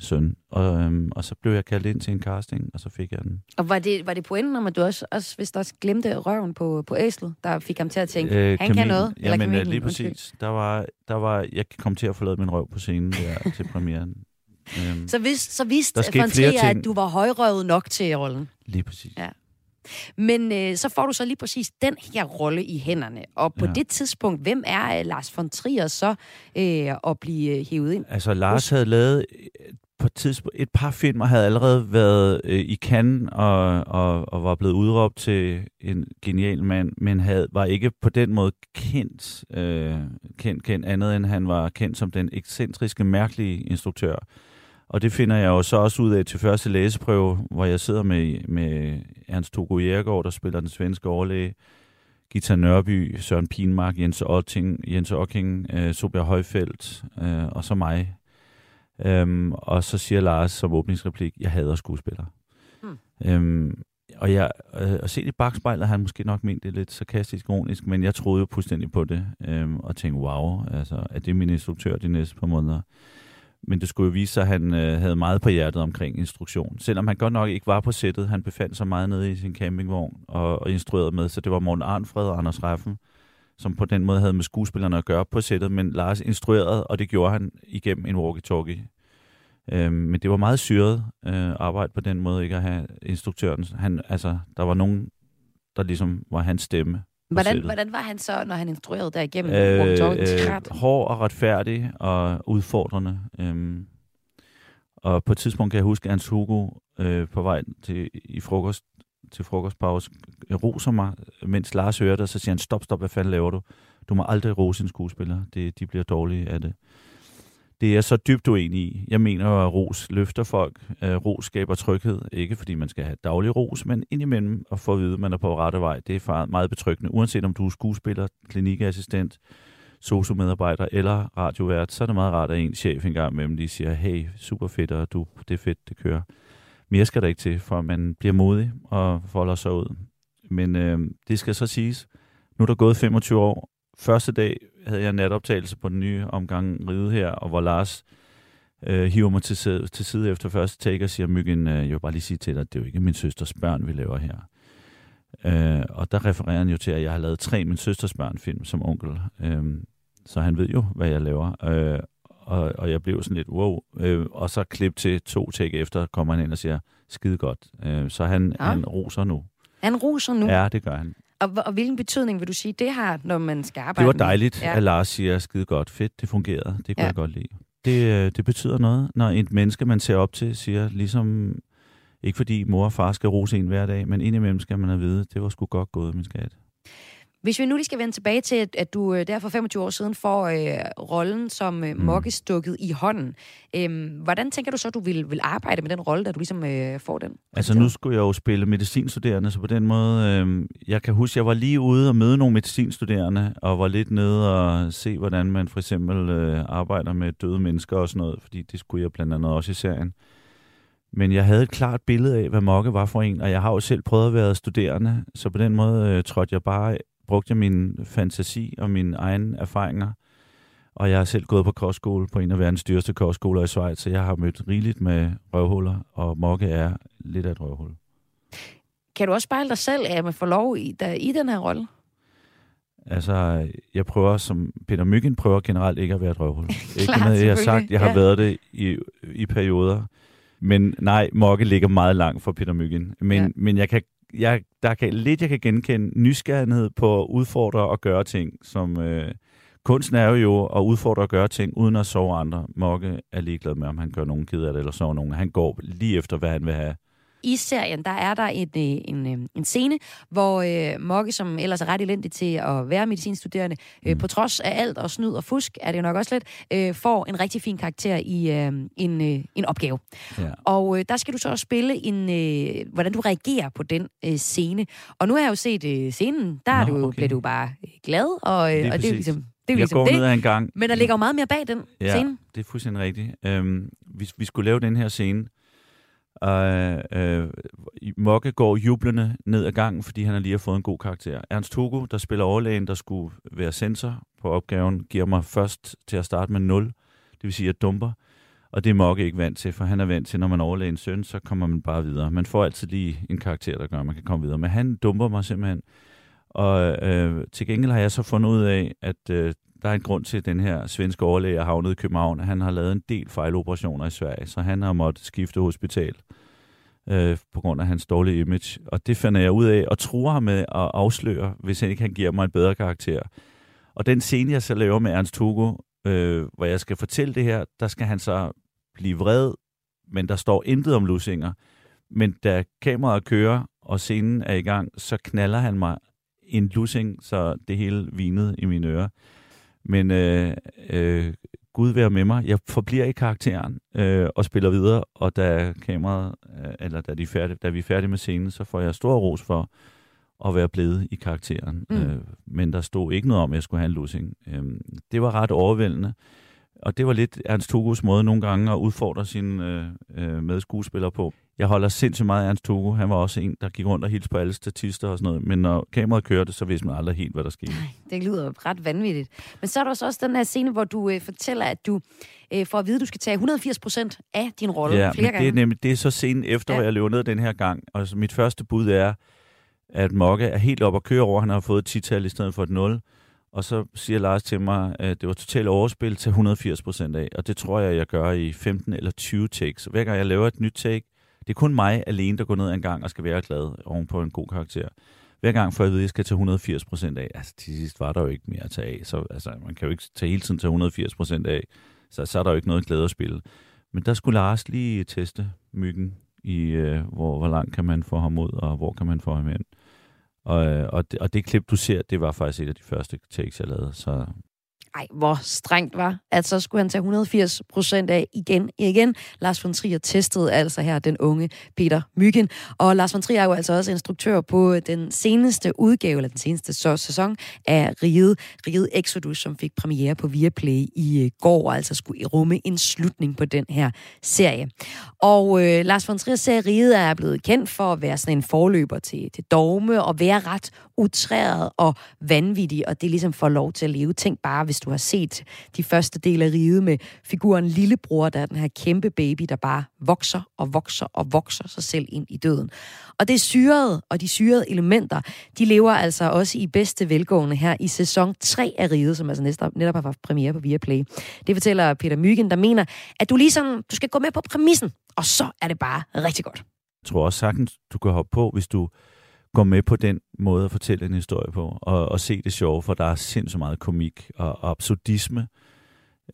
søn. Og, øhm, og så blev jeg kaldt ind til en casting, og så fik jeg den. Og var det, var det pointen om, at du også, også, hvis der også glemte røven på, på æslet, der fik ham til at tænke, øh, han kan noget? Jamen, kamelen, øh, lige undskyld. præcis. Der var, der var, jeg kom til at forlade min røv på scenen der til premieren. Øhm, Så, vidste, så vidste von Trier, at du var højrøvet nok til rollen. lige præcis. Ja. Men øh, så får du så lige præcis den her rolle i hænderne. Og på Ja. ja. det tidspunkt, hvem er øh, Lars von Trier så øh, at blive øh, hævet ind? Altså, Lars havde lavet på et, tidspunkt, et par filmer, havde allerede været øh, i Cannes og, og, og var blevet udråbt til en genial mand, men havde, var ikke på den måde kendt, øh, kendt, kendt andet, end han var kendt som den ekscentriske, mærkelige instruktør. Og det finder jeg jo så også ud af til første læseprøve, hvor jeg sidder med, med Ernst Togo Jærgaard, der spiller den svenske overlæge, Gita Nørby, Søren Pinmark, Jens Otting, Jens Ocking, øh, Sobia Højfeldt øh, og så mig. Øhm, og så siger Lars som åbningsreplik, jeg hader skuespillere. Hmm. Øhm, og jeg, øh, og set i bagspejlet han måske nok ment det lidt sarkastisk ironisk, men jeg troede jo fuldstændig på det, øhm, og tænkte, wow, altså, er det min instruktør de næste par måneder? Men det skulle jo vise sig, at han øh, havde meget på hjertet omkring instruktion. Selvom han godt nok ikke var på sættet, han befandt sig meget nede i sin campingvogn og, og instruerede med, så det var Morten Arnfred og Anders Reffen, som på den måde havde med skuespillerne at gøre på sættet, men Lars instruerede, og det gjorde han igennem en walkie-talkie. Øhm, men det var meget syret øh, arbejde på den måde, ikke at have instruktøren. Han, altså, der var nogen, der ligesom var hans stemme. Hvordan, sættet. hvordan var han så, når han instruerede der igennem øh, walkie-talkie? øh, hård og retfærdig og udfordrende. Øhm, og på et tidspunkt kan jeg huske, at Hans Hugo øh, på vej til, i frokost, til frokostpause roser mig, mens Lars hører det, og så siger han, stop, stop, hvad fanden laver du? Du må aldrig rose en skuespiller. Det, de bliver dårlige af det. Det er jeg så dybt uenig i. Jeg mener at ros løfter folk. Øh, ros skaber tryghed. Ikke fordi man skal have daglig ros, men indimellem at få at vide, at man er på rette vej. Det er meget betryggende. Uanset om du er skuespiller, klinikassistent, sociomedarbejder eller radiovært, så er det meget rart, at en chef engang imellem lige siger, hey, super fedt, og du, det er fedt, det kører. Mere skal der ikke til, for man bliver modig og folder sig ud. Men øh, det skal så siges, nu er der gået 25 år. Første dag havde jeg natoptagelse på den nye omgang ride her, og hvor Lars øh, hiver mig til side, til side efter første take og siger, Myggen, øh, jeg vil bare lige sige til dig, det er jo ikke min søsters børn, vi laver her. Øh, og der refererer han jo til, at jeg har lavet tre min søsters børn film som onkel. Øh, så han ved jo, hvad jeg laver. Øh, og, og jeg blev sådan lidt, wow. Øh, og så klip til to take efter, kommer han ind og siger, skide godt. Øh, så han, Ja. ja. han roser nu. Han roser nu. Ja, det gør han. Og, og hvilken betydning vil du sige, det har, når man skal arbejde Det var dejligt, Ja. ja. at Lars siger, skide godt, fedt, det fungerede. Det kunne Ja. ja. jeg godt lide. Det, øh, det betyder noget, når et menneske, man ser op til, siger, ligesom, ikke fordi mor og far skal rose en hver dag, men indimellem skal man have vide, det var sgu godt gået, min skat. Hvis vi nu lige skal vende tilbage til, at, at du øh, der for 25 år siden får øh, rollen som øh, Mm. Mokke stukket i hånden. Øhm, hvordan tænker du så, du vil, vil arbejde med den rolle, da du ligesom øh, får den? Altså nu skulle jeg jo spille medicinstuderende, så på den måde, øh, jeg kan huske, jeg var lige ude og møde nogle medicinstuderende, og var lidt nede og se, hvordan man for eksempel øh, arbejder med døde mennesker og sådan noget, fordi det skulle jeg blandt andet også i serien. Men jeg havde et klart billede af, hvad Mokke var for en, og jeg har jo selv prøvet at være studerende, så på den måde øh, trådte jeg bare, brugte jeg min fantasi og mine egne erfaringer, og jeg har selv gået på kostskole på en af verdens dyreste kostskoler i Schweiz, så jeg har mødt rigeligt med røvhuller, og Mokke er lidt af et røvhul. Kan du også spejle dig selv, at man får lov i, der, i den her rolle? Altså, jeg prøver, som Peter Myggen prøver generelt ikke at være et røvhul. ikke noget, jeg har sagt. Jeg har ja. været det i, i perioder. Men nej, Mokke ligger meget langt for Peter Myggen. Men, ja. men jeg kan, jeg, der kan lidt, jeg kan genkende nysgerrighed på at udfordre og gøre ting, som... Øh, kunsten er jo at udfordre og gøre ting, uden at sove andre. Mokke er ligeglad med, om han gør nogen ked af det, eller sover nogen. Han går lige efter, hvad han vil have. I serien, der er der øh, en, øh, en scene, hvor øh, Mokke, som ellers er ret elendig til at være medicinstuderende, øh, på trods af alt og snyd og fusk, er det jo nok også lidt, øh, får en rigtig fin karakter i øh, en, øh, en opgave. Ja. Og øh, der skal du så også spille en, øh, hvordan du reagerer på den øh, scene. Og nu har jeg jo set øh, scenen, der er Nå, du, okay. bliver du bare øh, glad, og, øh, og det er jo ligesom det. Er jeg ligesom går det. ned ad en gang. Men der ligger jo meget mere bag den Ja, scene. det er fuldstændig rigtigt. Øhm, vi, vi skulle lave den her scene, og øh, Mokke går jublende ned ad gangen, fordi han har lige har fået en god karakter. Ernst Hugo, der spiller overlægen, der skulle være sensor på opgaven, giver mig først til at starte med 0, det vil sige, at jeg dumper. Og det er Mokke ikke vant til, for han er vant til, når man overlæger en søn, så kommer man bare videre. Man får altid lige en karakter, der gør, at man kan komme videre. Men han dumper mig simpelthen. Og øh, til gengæld har jeg så fundet ud af, at øh, der er en grund til, at den her svenske overlæge er havnet i København. Han har lavet en del fejloperationer i Sverige, så han har måttet skifte hospital. øh, på grund af hans dårlige image. Og det finder jeg ud af, og truer ham med at afsløre, hvis han ikke han giver mig en bedre karakter. Og den scene, jeg så laver med Ernst Hugo, øh, hvor jeg skal fortælle det her, der skal han så blive vred, men der står intet om lusinger. Men da kameraet kører, og scenen er i gang, så knaller han mig en lussing, så det hele vinede i mine ører. Men øh, øh, Gud være med mig. Jeg forbliver i karakteren øh, og spiller videre, og da kameraet, øh, eller da, de færdige, da vi er færdige med scenen, så får jeg stor ros for at være blevet i karakteren. Mm. Øh, men der stod ikke noget om, at jeg skulle have en lussing. Øh, det var ret overvældende. Og det var lidt Ernst Togos måde nogle gange at udfordre sine øh, øh, medskuespillere på. Jeg holder sindssygt meget af Ernst Togo. Han var også en, der gik rundt og hilste på alle statister og sådan noget. Men når kameraet kørte, så vidste man aldrig helt, hvad der skete. Det lyder ret vanvittigt. Men så er der også den her scene, hvor du øh, fortæller, at du øh, får at vide, at du skal tage 180 procent af din rolle ja, flere gange. det er, nemlig, det er så scenen efter, ja. hvor jeg løber ned den her gang. Og så mit første bud er, at Mokke er helt op og køre over. Han har fået et tital i stedet for et 0. Og så siger Lars til mig, at det var totalt overspil til 180 procent af. Og det tror jeg, jeg gør i 15 eller 20 takes. Hver gang jeg laver et nyt take, det er kun mig alene, der går ned en gang og skal være glad oven på en god karakter. Hver gang får jeg at vide, at jeg skal tage 180 procent af. Altså, til sidst var der jo ikke mere at tage af. Så altså, man kan jo ikke tage hele tiden til 180 procent af. Så, så er der jo ikke noget glæde at spille. Men der skulle Lars lige teste myggen i, øh, hvor, hvor langt kan man få ham ud, og hvor kan man få ham ind. Og, øh, og, det, og det klip, du ser, det var faktisk et af de første takes, jeg lavede. Så ej, hvor strengt var, at så skulle han tage 180 procent af igen igen. Lars von Trier testede altså her den unge Peter Myggen. Og Lars von Trier er jo altså også instruktør på øh, den seneste udgave, eller den seneste så, sæson af Riget, Riget Exodus, som fik premiere på Viaplay i øh, går, og altså skulle rumme en slutning på den her serie. Og øh, Lars von Trier serie Riget er blevet kendt for at være sådan en forløber til, til dogme, og være ret utræret og vanvittig, og det ligesom får lov til at leve. Tænk bare, hvis du har set de første del af riget med figuren Lillebror, der er den her kæmpe baby, der bare vokser og vokser og vokser sig selv ind i døden. Og det syrede og de syrede elementer, de lever altså også i bedste velgående her i sæson 3 af Riget, som altså netop, netop har haft premiere på Viaplay. Det fortæller Peter Myggen, der mener, at du ligesom, du skal gå med på præmissen, og så er det bare rigtig godt. jeg tror også sagtens, du kan hoppe på, hvis du går med på den måde at fortælle en historie på, og, og se det sjove, for der er sindssygt meget komik og, og absurdisme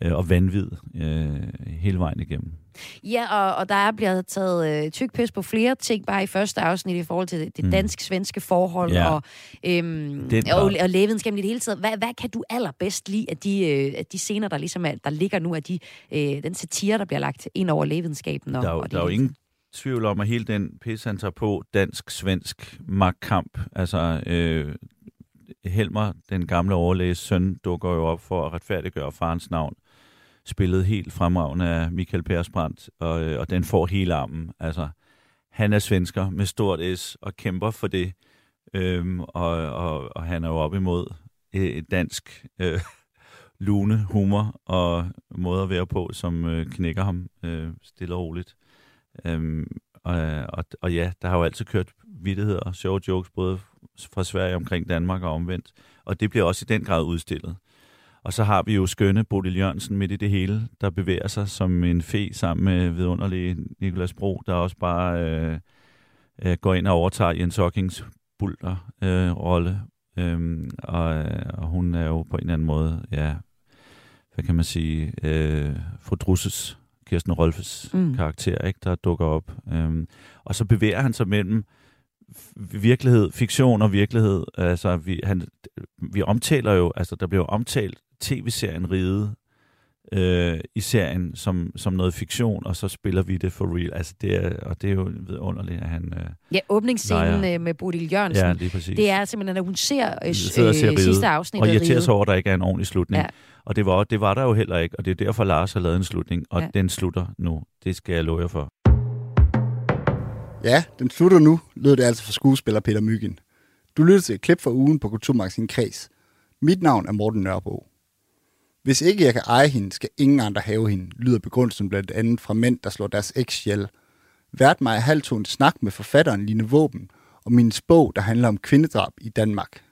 øh, og vanvid øh, hele vejen igennem. Ja, og, og der er blevet taget øh, tyk pis på flere ting, bare i første afsnit i forhold til det, det Mm. dansk-svenske forhold, Ja. og, øhm, Den og, og lægevidenskaben i det hele taget. Hvad, hvad kan du allerbedst lide af de, øh, af de scener, der ligesom er, der ligger nu, af de, øh, den satire, der bliver lagt ind over lægevidenskaben? Og, Der er, jo, og det der er jo ingen tvivl om, at hele den pis, han tager på, dansk-svensk magtkamp, altså øh, Helmer, den gamle overlæges søn, dukker jo op for at retfærdiggøre farens navn, spillet helt fremragende af Michael Persbrandt, og, øh, og den får hele armen. Altså, han er svensker med stort S og kæmper for det, øhm, og, og, og han er jo op imod øh, et dansk øh, lune humor og måde at være på, som øh, knækker ham øh, stille og roligt. Øhm, og, og, og ja, der har jo altid kørt vittigheder og sjove jokes, både fra Sverige omkring Danmark og omvendt. Og det bliver også i den grad udstillet. Og så har vi jo skønne Bodil Jørgensen midt i det hele, der bevæger sig som en fe sammen med vidunderlige Nikolas Bro, der også bare øh, øh, går ind og overtager Jens Hockings bulter øh, rolle. Øhm, og, øh, og hun er jo på en eller anden måde, ja, hvad kan man sige, øh, fordrusses Kirsten Rolfes Mm. karakter, ikke, der dukker op. Øhm, og så bevæger han sig mellem virkelighed, fiktion og virkelighed. Altså, vi, han, vi omtaler jo, altså der bliver jo omtalt tv-serien Ride øh, i serien som, som noget fiktion, og så spiller vi det for real. Altså, det er, og det er jo vidunderligt, at han... Øh, Ja, åbningsscenen leger. øh, med Bodil Jørgensen. Ja, lige præcis. Det er simpelthen, at hun ser, øh, sidder og ser øh, sidste afsnit og irriterer sig over, at der ikke er en ordentlig slutning. Ja. Og det var, det var der jo heller ikke, og det er derfor, Lars har lavet en slutning, og ja. den slutter nu. Det skal jeg love jer for. Ja, den slutter nu, lød det altså fra skuespiller Peter Myggen. Du lytter til et klip fra ugen på Kulturmagasin Kreds. Mit navn er Morten Nørbo. Hvis ikke jeg kan eje hende, skal ingen andre have hende, lyder begrundelsen blandt andet fra mænd, der slår deres eks ihjel. Vært mig halvtog en snak med forfatteren Line Våben om min bog, der handler om kvindedrab i Danmark.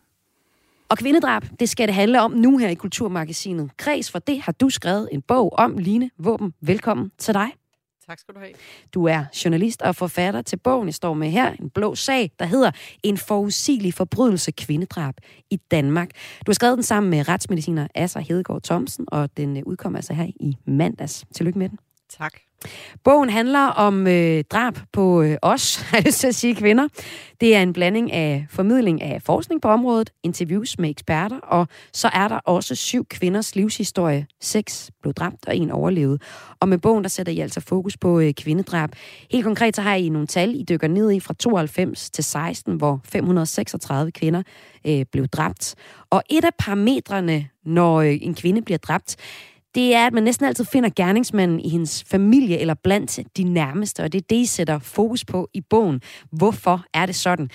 Og kvindedrab, det skal det handle om nu her i Kulturmagasinet. Kreds for det har du skrevet en bog om, Line Våben. Velkommen til dig. Tak skal du have. Du er journalist og forfatter til bogen, jeg står med her, en blå sag, der hedder En forudsigelig forbrydelse kvindedrab i Danmark. Du har skrevet den sammen med retsmediciner Asser Hedegaard Thomsen, og den øh, udkom altså her i mandags. Tillykke med den. Tak. Bogen handler om øh, drab på øh, os, har jeg lyst til at sige kvinder. Det er en blanding af formidling af forskning på området, interviews med eksperter, og så er der også syv kvinders livshistorie. Seks blev dræbt, og en overlevede. Og med bogen, der sætter I altså fokus på øh, kvindedrab. Helt konkret så har I nogle tal, I dykker ned i fra 92 til 16, hvor 536 kvinder øh, blev dræbt. Og et af parametrene, når øh, en kvinde bliver dræbt, det er, at man næsten altid finder gerningsmanden i hendes familie eller blandt de nærmeste, og det er det, I sætter fokus på i bogen. Hvorfor er det sådan?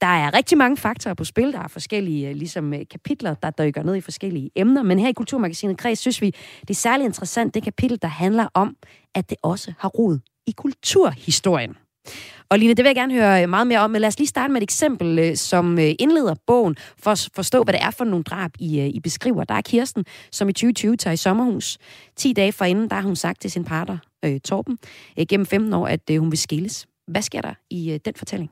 Der er rigtig mange faktorer på spil. Der er forskellige øh, ligesom, øh, kapitler, der dykker ned i forskellige emner. Men her i Kulturmagasinet Kreds synes vi, det er særligt interessant, det kapitel, der handler om, at det også har rod i kulturhistorien. Og Line, det vil jeg gerne høre meget mere om, men lad os lige starte med et eksempel, øh, som øh, indleder bogen, for at forstå, hvad det er for nogle drab, I, øh, I beskriver. Der er Kirsten, som i 2020 tager i sommerhus. 10 dage forinden, der har hun sagt til sin partner, øh, Torben, øh, gennem 15 år, at øh, hun vil skilles. Hvad sker der i øh, den fortælling?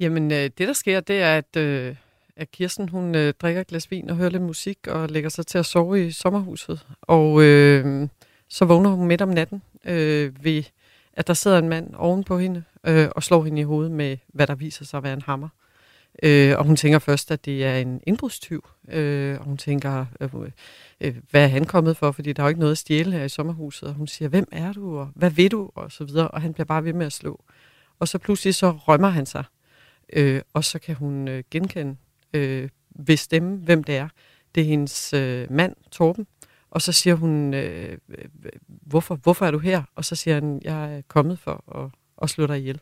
Jamen, øh, det der sker, det er, at, øh, at Kirsten, hun øh, drikker et glas vin og hører lidt musik og lægger sig til at sove i sommerhuset. Og øh, så vågner hun midt om natten øh, ved at der sidder en mand oven på hende øh, og slår hende i hovedet med, hvad der viser sig at være en hammer. Øh, og hun tænker først, at det er en indbrudstyv. Øh, og hun tænker, øh, øh, hvad er han kommet for? Fordi der er jo ikke noget at stjæle her i sommerhuset. Og hun siger, hvem er du? Og hvad ved du? Og så videre. Og han bliver bare ved med at slå. Og så pludselig så rømmer han sig. Øh, og så kan hun øh, genkende øh, ved stemme, hvem det er. Det er hendes øh, mand, Torben, og så siger hun, øh, øh, hvorfor, hvorfor er du her? Og så siger han, jeg er kommet for at, at slå dig ihjel.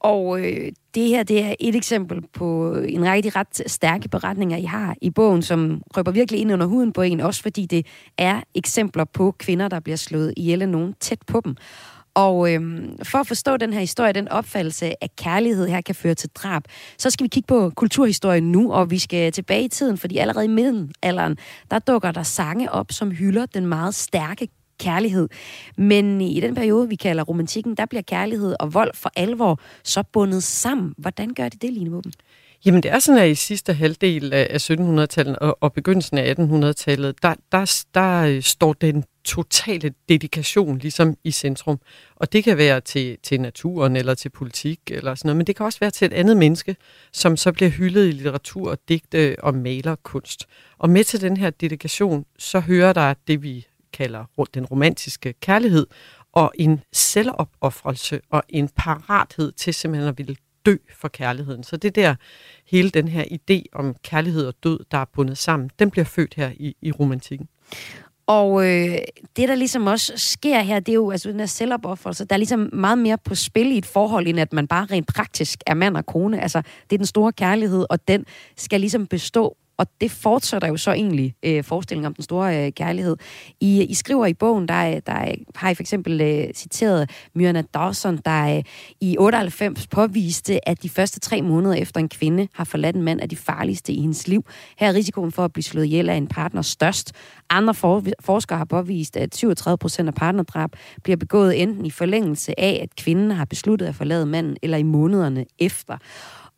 Og øh, det her, det er et eksempel på en række de ret stærke beretninger, I har i bogen, som røber virkelig ind under huden på en, også fordi det er eksempler på kvinder, der bliver slået ihjel af nogen tæt på dem. Og øhm, for at forstå den her historie, den opfattelse af kærlighed her kan føre til drab, så skal vi kigge på kulturhistorien nu, og vi skal tilbage i tiden, fordi allerede i middelalderen, der dukker der sange op, som hylder den meget stærke kærlighed. Men i den periode, vi kalder romantikken, der bliver kærlighed og vold for alvor så bundet sammen. Hvordan gør de det, Line Våben? Jamen det er sådan, at i sidste halvdel af 1700-tallet og, og begyndelsen af 1800-tallet, der, der, der øh, står den totale dedikation ligesom i centrum. Og det kan være til, til naturen eller til politik eller sådan noget, men det kan også være til et andet menneske, som så bliver hyldet i litteratur, digte og malerkunst. Og med til den her dedikation, så hører der det, vi kalder den romantiske kærlighed, og en selvopoffrelse og en parathed til simpelthen at ville dø for kærligheden. Så det der, hele den her idé om kærlighed og død, der er bundet sammen, den bliver født her i, i romantikken. Og øh, det, der ligesom også sker her, det er jo altså den her selvopoffrelse. Der er ligesom meget mere på spil i et forhold, end at man bare rent praktisk er mand og kone. Altså, det er den store kærlighed, og den skal ligesom bestå og det fortsætter jo så egentlig øh, forestillingen om den store øh, kærlighed. I, I skriver i bogen, der, der har I for eksempel øh, citeret Myrna Dawson, der øh, i 98 påviste, at de første tre måneder efter en kvinde har forladt en mand er de farligste i hendes liv. Her er risikoen for at blive slået ihjel af en partner størst. Andre for, forskere har påvist, at 37 procent af partnerdrab bliver begået enten i forlængelse af, at kvinden har besluttet at forlade manden, eller i månederne efter.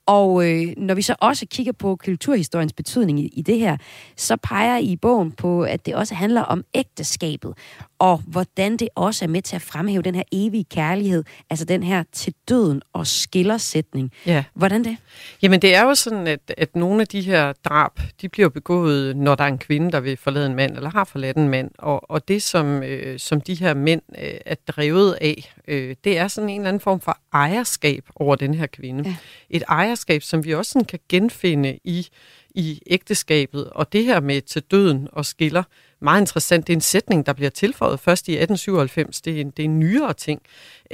Og øh, når vi så også kigger på kulturhistoriens betydning i, i det her, så peger I bogen på, at det også handler om ægteskabet, og hvordan det også er med til at fremhæve den her evige kærlighed, altså den her til døden og skillersætning. Ja. Hvordan det? Jamen det er jo sådan, at, at nogle af de her drab, de bliver begået, når der er en kvinde, der vil forlade en mand, eller har forladt en mand. Og, og det, som, øh, som de her mænd øh, er drevet af, øh, det er sådan en eller anden form for ejerskab over den her kvinde. Ja. Et ejerskab, som vi også sådan kan genfinde i i ægteskabet, og det her med til døden og skiller, meget interessant. Det er en sætning, der bliver tilføjet først i 1897. Det er en, det er en nyere ting.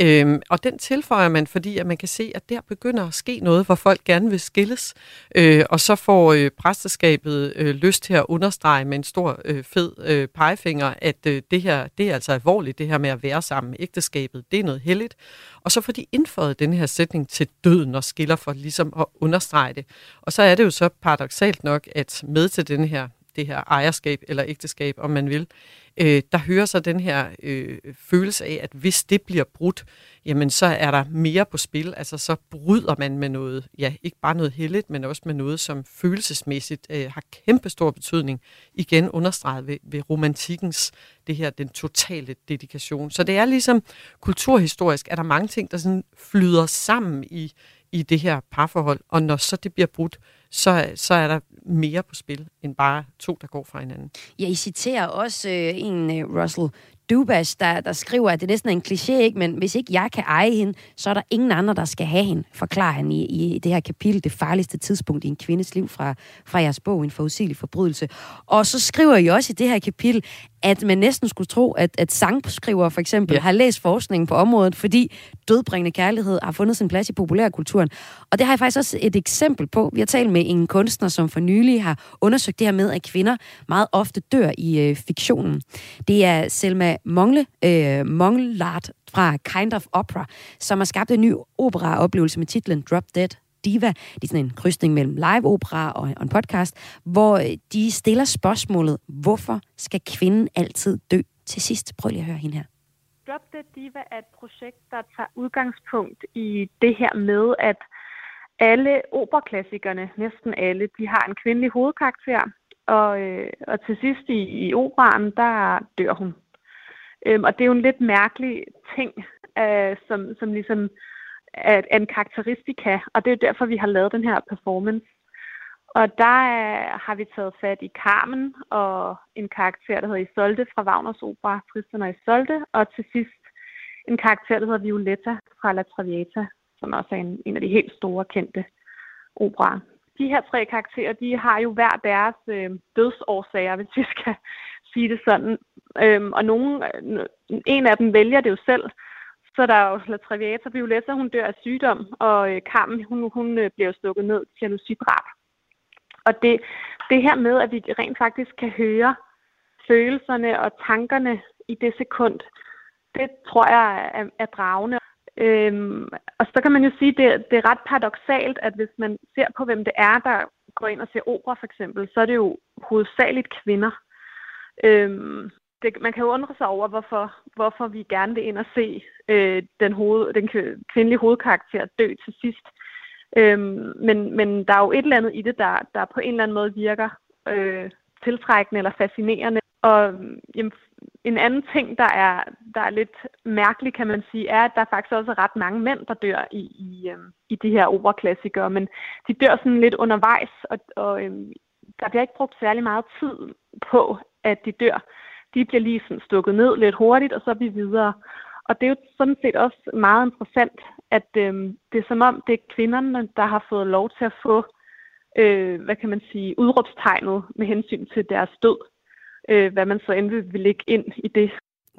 Øhm, og den tilføjer man, fordi at man kan se, at der begynder at ske noget, hvor folk gerne vil skilles. Øh, og så får øh, præsteskabet øh, lyst til at understrege med en stor øh, fed øh, pegefinger, at øh, det her det er altså alvorligt, det her med at være sammen. Ægteskabet, det er noget heldigt. Og så får de indføjet den her sætning til døden og skiller for ligesom at understrege det. Og så er det jo så paradoxalt nok, at med til den her det her ejerskab eller ægteskab, om man vil, øh, der hører så den her øh, følelse af, at hvis det bliver brudt, jamen så er der mere på spil. Altså så bryder man med noget, ja, ikke bare noget heldigt, men også med noget, som følelsesmæssigt øh, har kæmpe stor betydning. Igen understreget ved, ved romantikkens, det her, den totale dedikation. Så det er ligesom kulturhistorisk, at der mange ting, der sådan flyder sammen i, i det her parforhold, og når så det bliver brudt, så, så er der mere på spil, end bare to, der går fra hinanden. Ja, I citerer også øh, en øh, Russell Dubas, der, der skriver, at det næsten er en kliché, ikke? men hvis ikke jeg kan eje hende, så er der ingen andre, der skal have hende, forklarer han i, i det her kapitel, det farligste tidspunkt i en kvindes liv fra, fra jeres bog, En forudsigelig forbrydelse. Og så skriver I også i det her kapitel, at man næsten skulle tro, at, at sangskriver for eksempel ja. har læst forskningen på området, fordi dødbringende kærlighed har fundet sin plads i populærkulturen. Og det har jeg faktisk også et eksempel på. Vi har talt med en kunstner, som for nylig har undersøgt det her med, at kvinder meget ofte dør i øh, fiktionen. Det er Selma Mongle, øh, Monglart fra Kind of Opera, som har skabt en ny operaoplevelse med titlen Drop Dead Diva. Det er sådan en krydsning mellem live-opera og en podcast, hvor øh, de stiller spørgsmålet, hvorfor skal kvinden altid dø til sidst? Prøv lige at høre hende her. Drop Dead Diva er et projekt, der tager udgangspunkt i det her med, at alle operaklassikerne, næsten alle, de har en kvindelig hovedkarakter, og, øh, og til sidst i, i operaen, der dør hun. Øhm, og det er jo en lidt mærkelig ting, øh, som, som ligesom er, er en karakteristika, og det er jo derfor, vi har lavet den her performance. Og der øh, har vi taget fat i Carmen og en karakter, der hedder Isolde fra Wagners opera, Tristan og Isolde, og til sidst en karakter, der hedder Violetta fra La Traviata, som også er en, en af de helt store kendte operaer. De her tre karakterer, de har jo hver deres øh, dødsårsager, hvis vi skal sige det sådan. Øhm, og nogen, øh, en af dem vælger det jo selv. Så der er jo La Traviata Violetta, hun dør af sygdom, og øh, Carmen, hun, hun øh, bliver stukket ned til jalousidrab. Og det, det her med, at vi rent faktisk kan høre følelserne og tankerne i det sekund, det tror jeg er, er dragende. Øhm, og så kan man jo sige, at det, det er ret paradoxalt, at hvis man ser på, hvem det er, der går ind og ser opera for eksempel, så er det jo hovedsageligt kvinder. Øhm, det, man kan jo undre sig over, hvorfor, hvorfor vi gerne vil ind og se øh, den, hoved, den kvindelige hovedkarakter dø til sidst. Øhm, men, men der er jo et eller andet i det, der, der på en eller anden måde virker øh, tiltrækkende eller fascinerende. Og jamen, en anden ting, der er, der er lidt mærkelig, kan man sige, er, at der faktisk også er ret mange mænd, der dør i, i, øh, i de her operaklassikere, men de dør sådan lidt undervejs, og, og øh, der bliver ikke brugt særlig meget tid på, at de dør. De bliver lige sådan stukket ned lidt hurtigt, og så er vi videre. Og det er jo sådan set også meget interessant, at øh, det er som om, det er kvinderne, der har fået lov til at få, øh, hvad kan man sige, udråbstegnet med hensyn til deres død. Øh, hvad man så end vil, vil lægge ind i det.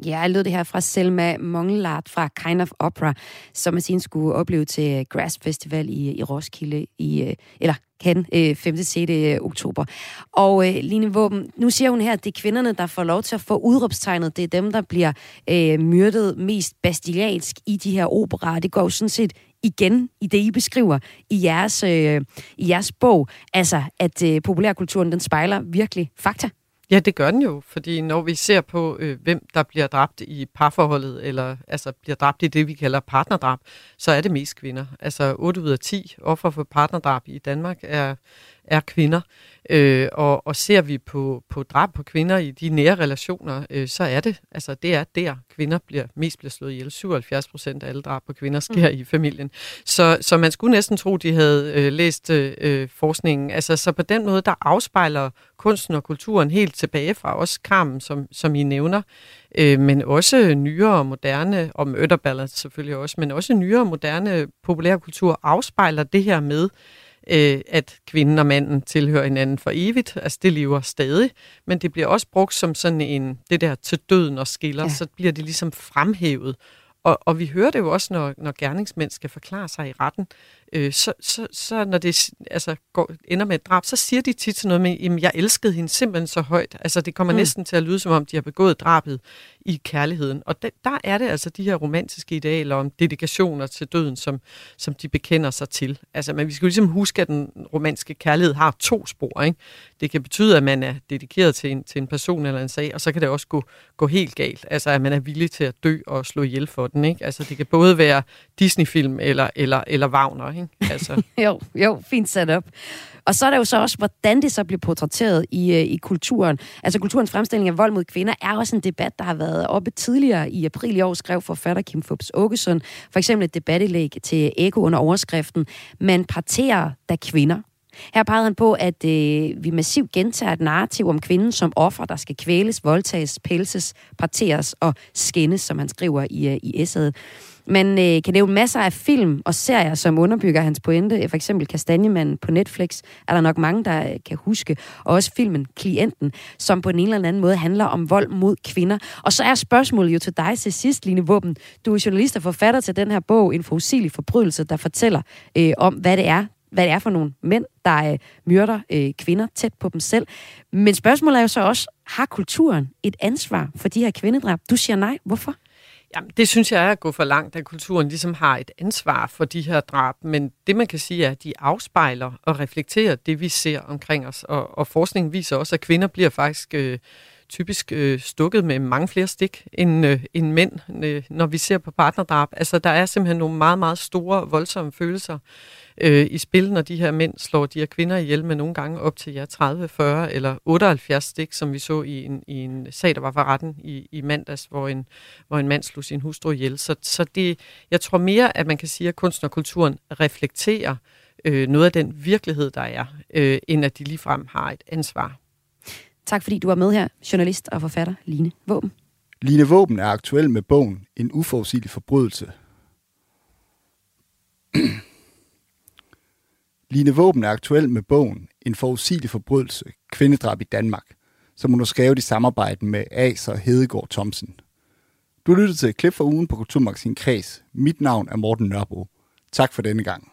Ja, jeg lød det her fra Selma Mongelart fra Kind of Opera, som sin skulle opleve til Grass Festival i, i Roskilde, i, øh, eller kan, 5. 6. oktober. Og øh, Line Våben, nu siger hun her, at det er kvinderne, der får lov til at få udråbstegnet. Det er dem, der bliver øh, myrdet mest bastiliansk i de her operaer. Det går jo sådan set igen i det, I beskriver i jeres, øh, i jeres bog. Altså, at øh, populærkulturen, den spejler virkelig fakta. Ja, det gør den jo, fordi når vi ser på, øh, hvem der bliver dræbt i parforholdet, eller altså bliver dræbt i det, vi kalder partnerdrab, så er det mest kvinder. Altså 8 ud af 10 offer for partnerdrab i Danmark er, er kvinder. Øh, og, og ser vi på, på drab på kvinder i de nære relationer, øh, så er det, altså det er der, kvinder bliver mest bliver slået ihjel. 77 procent af alle drab på kvinder sker mm. i familien. Så, så man skulle næsten tro, de havde øh, læst øh, forskningen. Altså, så på den måde, der afspejler kunsten og kulturen helt tilbage fra os Carmen, som, som I nævner, øh, men også nyere og moderne, og Murder selvfølgelig også, men også nyere og moderne populærkultur afspejler det her med, øh, at kvinden og manden tilhører hinanden for evigt. Altså det lever stadig, men det bliver også brugt som sådan en, det der til døden og skiller, ja. så bliver det ligesom fremhævet. Og, og vi hører det jo også, når, når gerningsmænd skal forklare sig i retten, øh, så, så, så når det altså, går, ender med et drab, så siger de tit sådan noget med, jamen jeg elskede hende simpelthen så højt. Altså det kommer Mm. næsten til at lyde, som om de har begået drabet i kærligheden. Og der, der er det altså de her romantiske idealer om dedikationer til døden, som, som de bekender sig til. Altså, men vi skal jo ligesom huske, at den romantiske kærlighed har to spor. Ikke? Det kan betyde, at man er dedikeret til en, til en person eller en sag, og så kan det også gå, gå helt galt. Altså, at man er villig til at dø og slå ihjel for den. Ikke? Altså, det kan både være Disney-film eller, eller, eller Wagner. Ikke? Altså, jo, jo, fint sat op. Og så er der jo så også, hvordan det så bliver portrætteret i, øh, i kulturen. Altså kulturens fremstilling af vold mod kvinder er også en debat, der har været oppe tidligere. I april i år skrev forfatter Kim Fubs Åkesson for eksempel et debattelæg til Eko under overskriften Man parterer da kvinder. Her pegede han på, at øh, vi massivt gentager et narrativ om kvinden som offer, der skal kvæles, voldtages, pelses, parteres og skændes, som han skriver i, øh, i essayet. Man øh, kan nævne masser af film og serier, som underbygger hans pointe. For eksempel Kastanjemanden på Netflix er der nok mange, der øh, kan huske. Og også filmen Klienten, som på en eller anden måde handler om vold mod kvinder. Og så er spørgsmålet jo til dig til sidst, Line Våben. Du er journalist og forfatter til den her bog, En forudsigelig forbrydelse, der fortæller øh, om, hvad det er, hvad det er for nogle mænd, der øh, myrder øh, kvinder tæt på dem selv. Men spørgsmålet er jo så også, har kulturen et ansvar for de her kvindedrab? Du siger nej. Hvorfor? Jamen, det synes jeg er at gå for langt, at kulturen ligesom har et ansvar for de her drab. Men det, man kan sige, er, at de afspejler og reflekterer det, vi ser omkring os. Og, og forskningen viser også, at kvinder bliver faktisk øh, typisk øh, stukket med mange flere stik end, øh, end mænd, øh, når vi ser på partnerdrab. Altså, der er simpelthen nogle meget, meget store, voldsomme følelser øh, i spil, når de her mænd slår de her kvinder ihjel med nogle gange op til ja, 30, 40 eller 78 stik, som vi så i en, i en sag, der var for retten i, i mandags, hvor en, hvor en mand slog sin hustru ihjel. Så, så det, jeg tror mere, at man kan sige, at kunstnerkulturen reflekterer øh, noget af den virkelighed, der er, øh, end at de ligefrem har et ansvar. Tak fordi du var med her, journalist og forfatter Line Våben. Line Våben er aktuel med bogen En uforudsigelig forbrydelse. Line Våben er aktuel med bogen En forudsigelig forbrydelse, kvindedrab i Danmark, som hun har skrevet i samarbejde med Acer Hedegaard Thomsen. Du lyttede til et klip fra ugen på Kulturmagasin Kreds. Mit navn er Morten Nørbo. Tak for denne gang.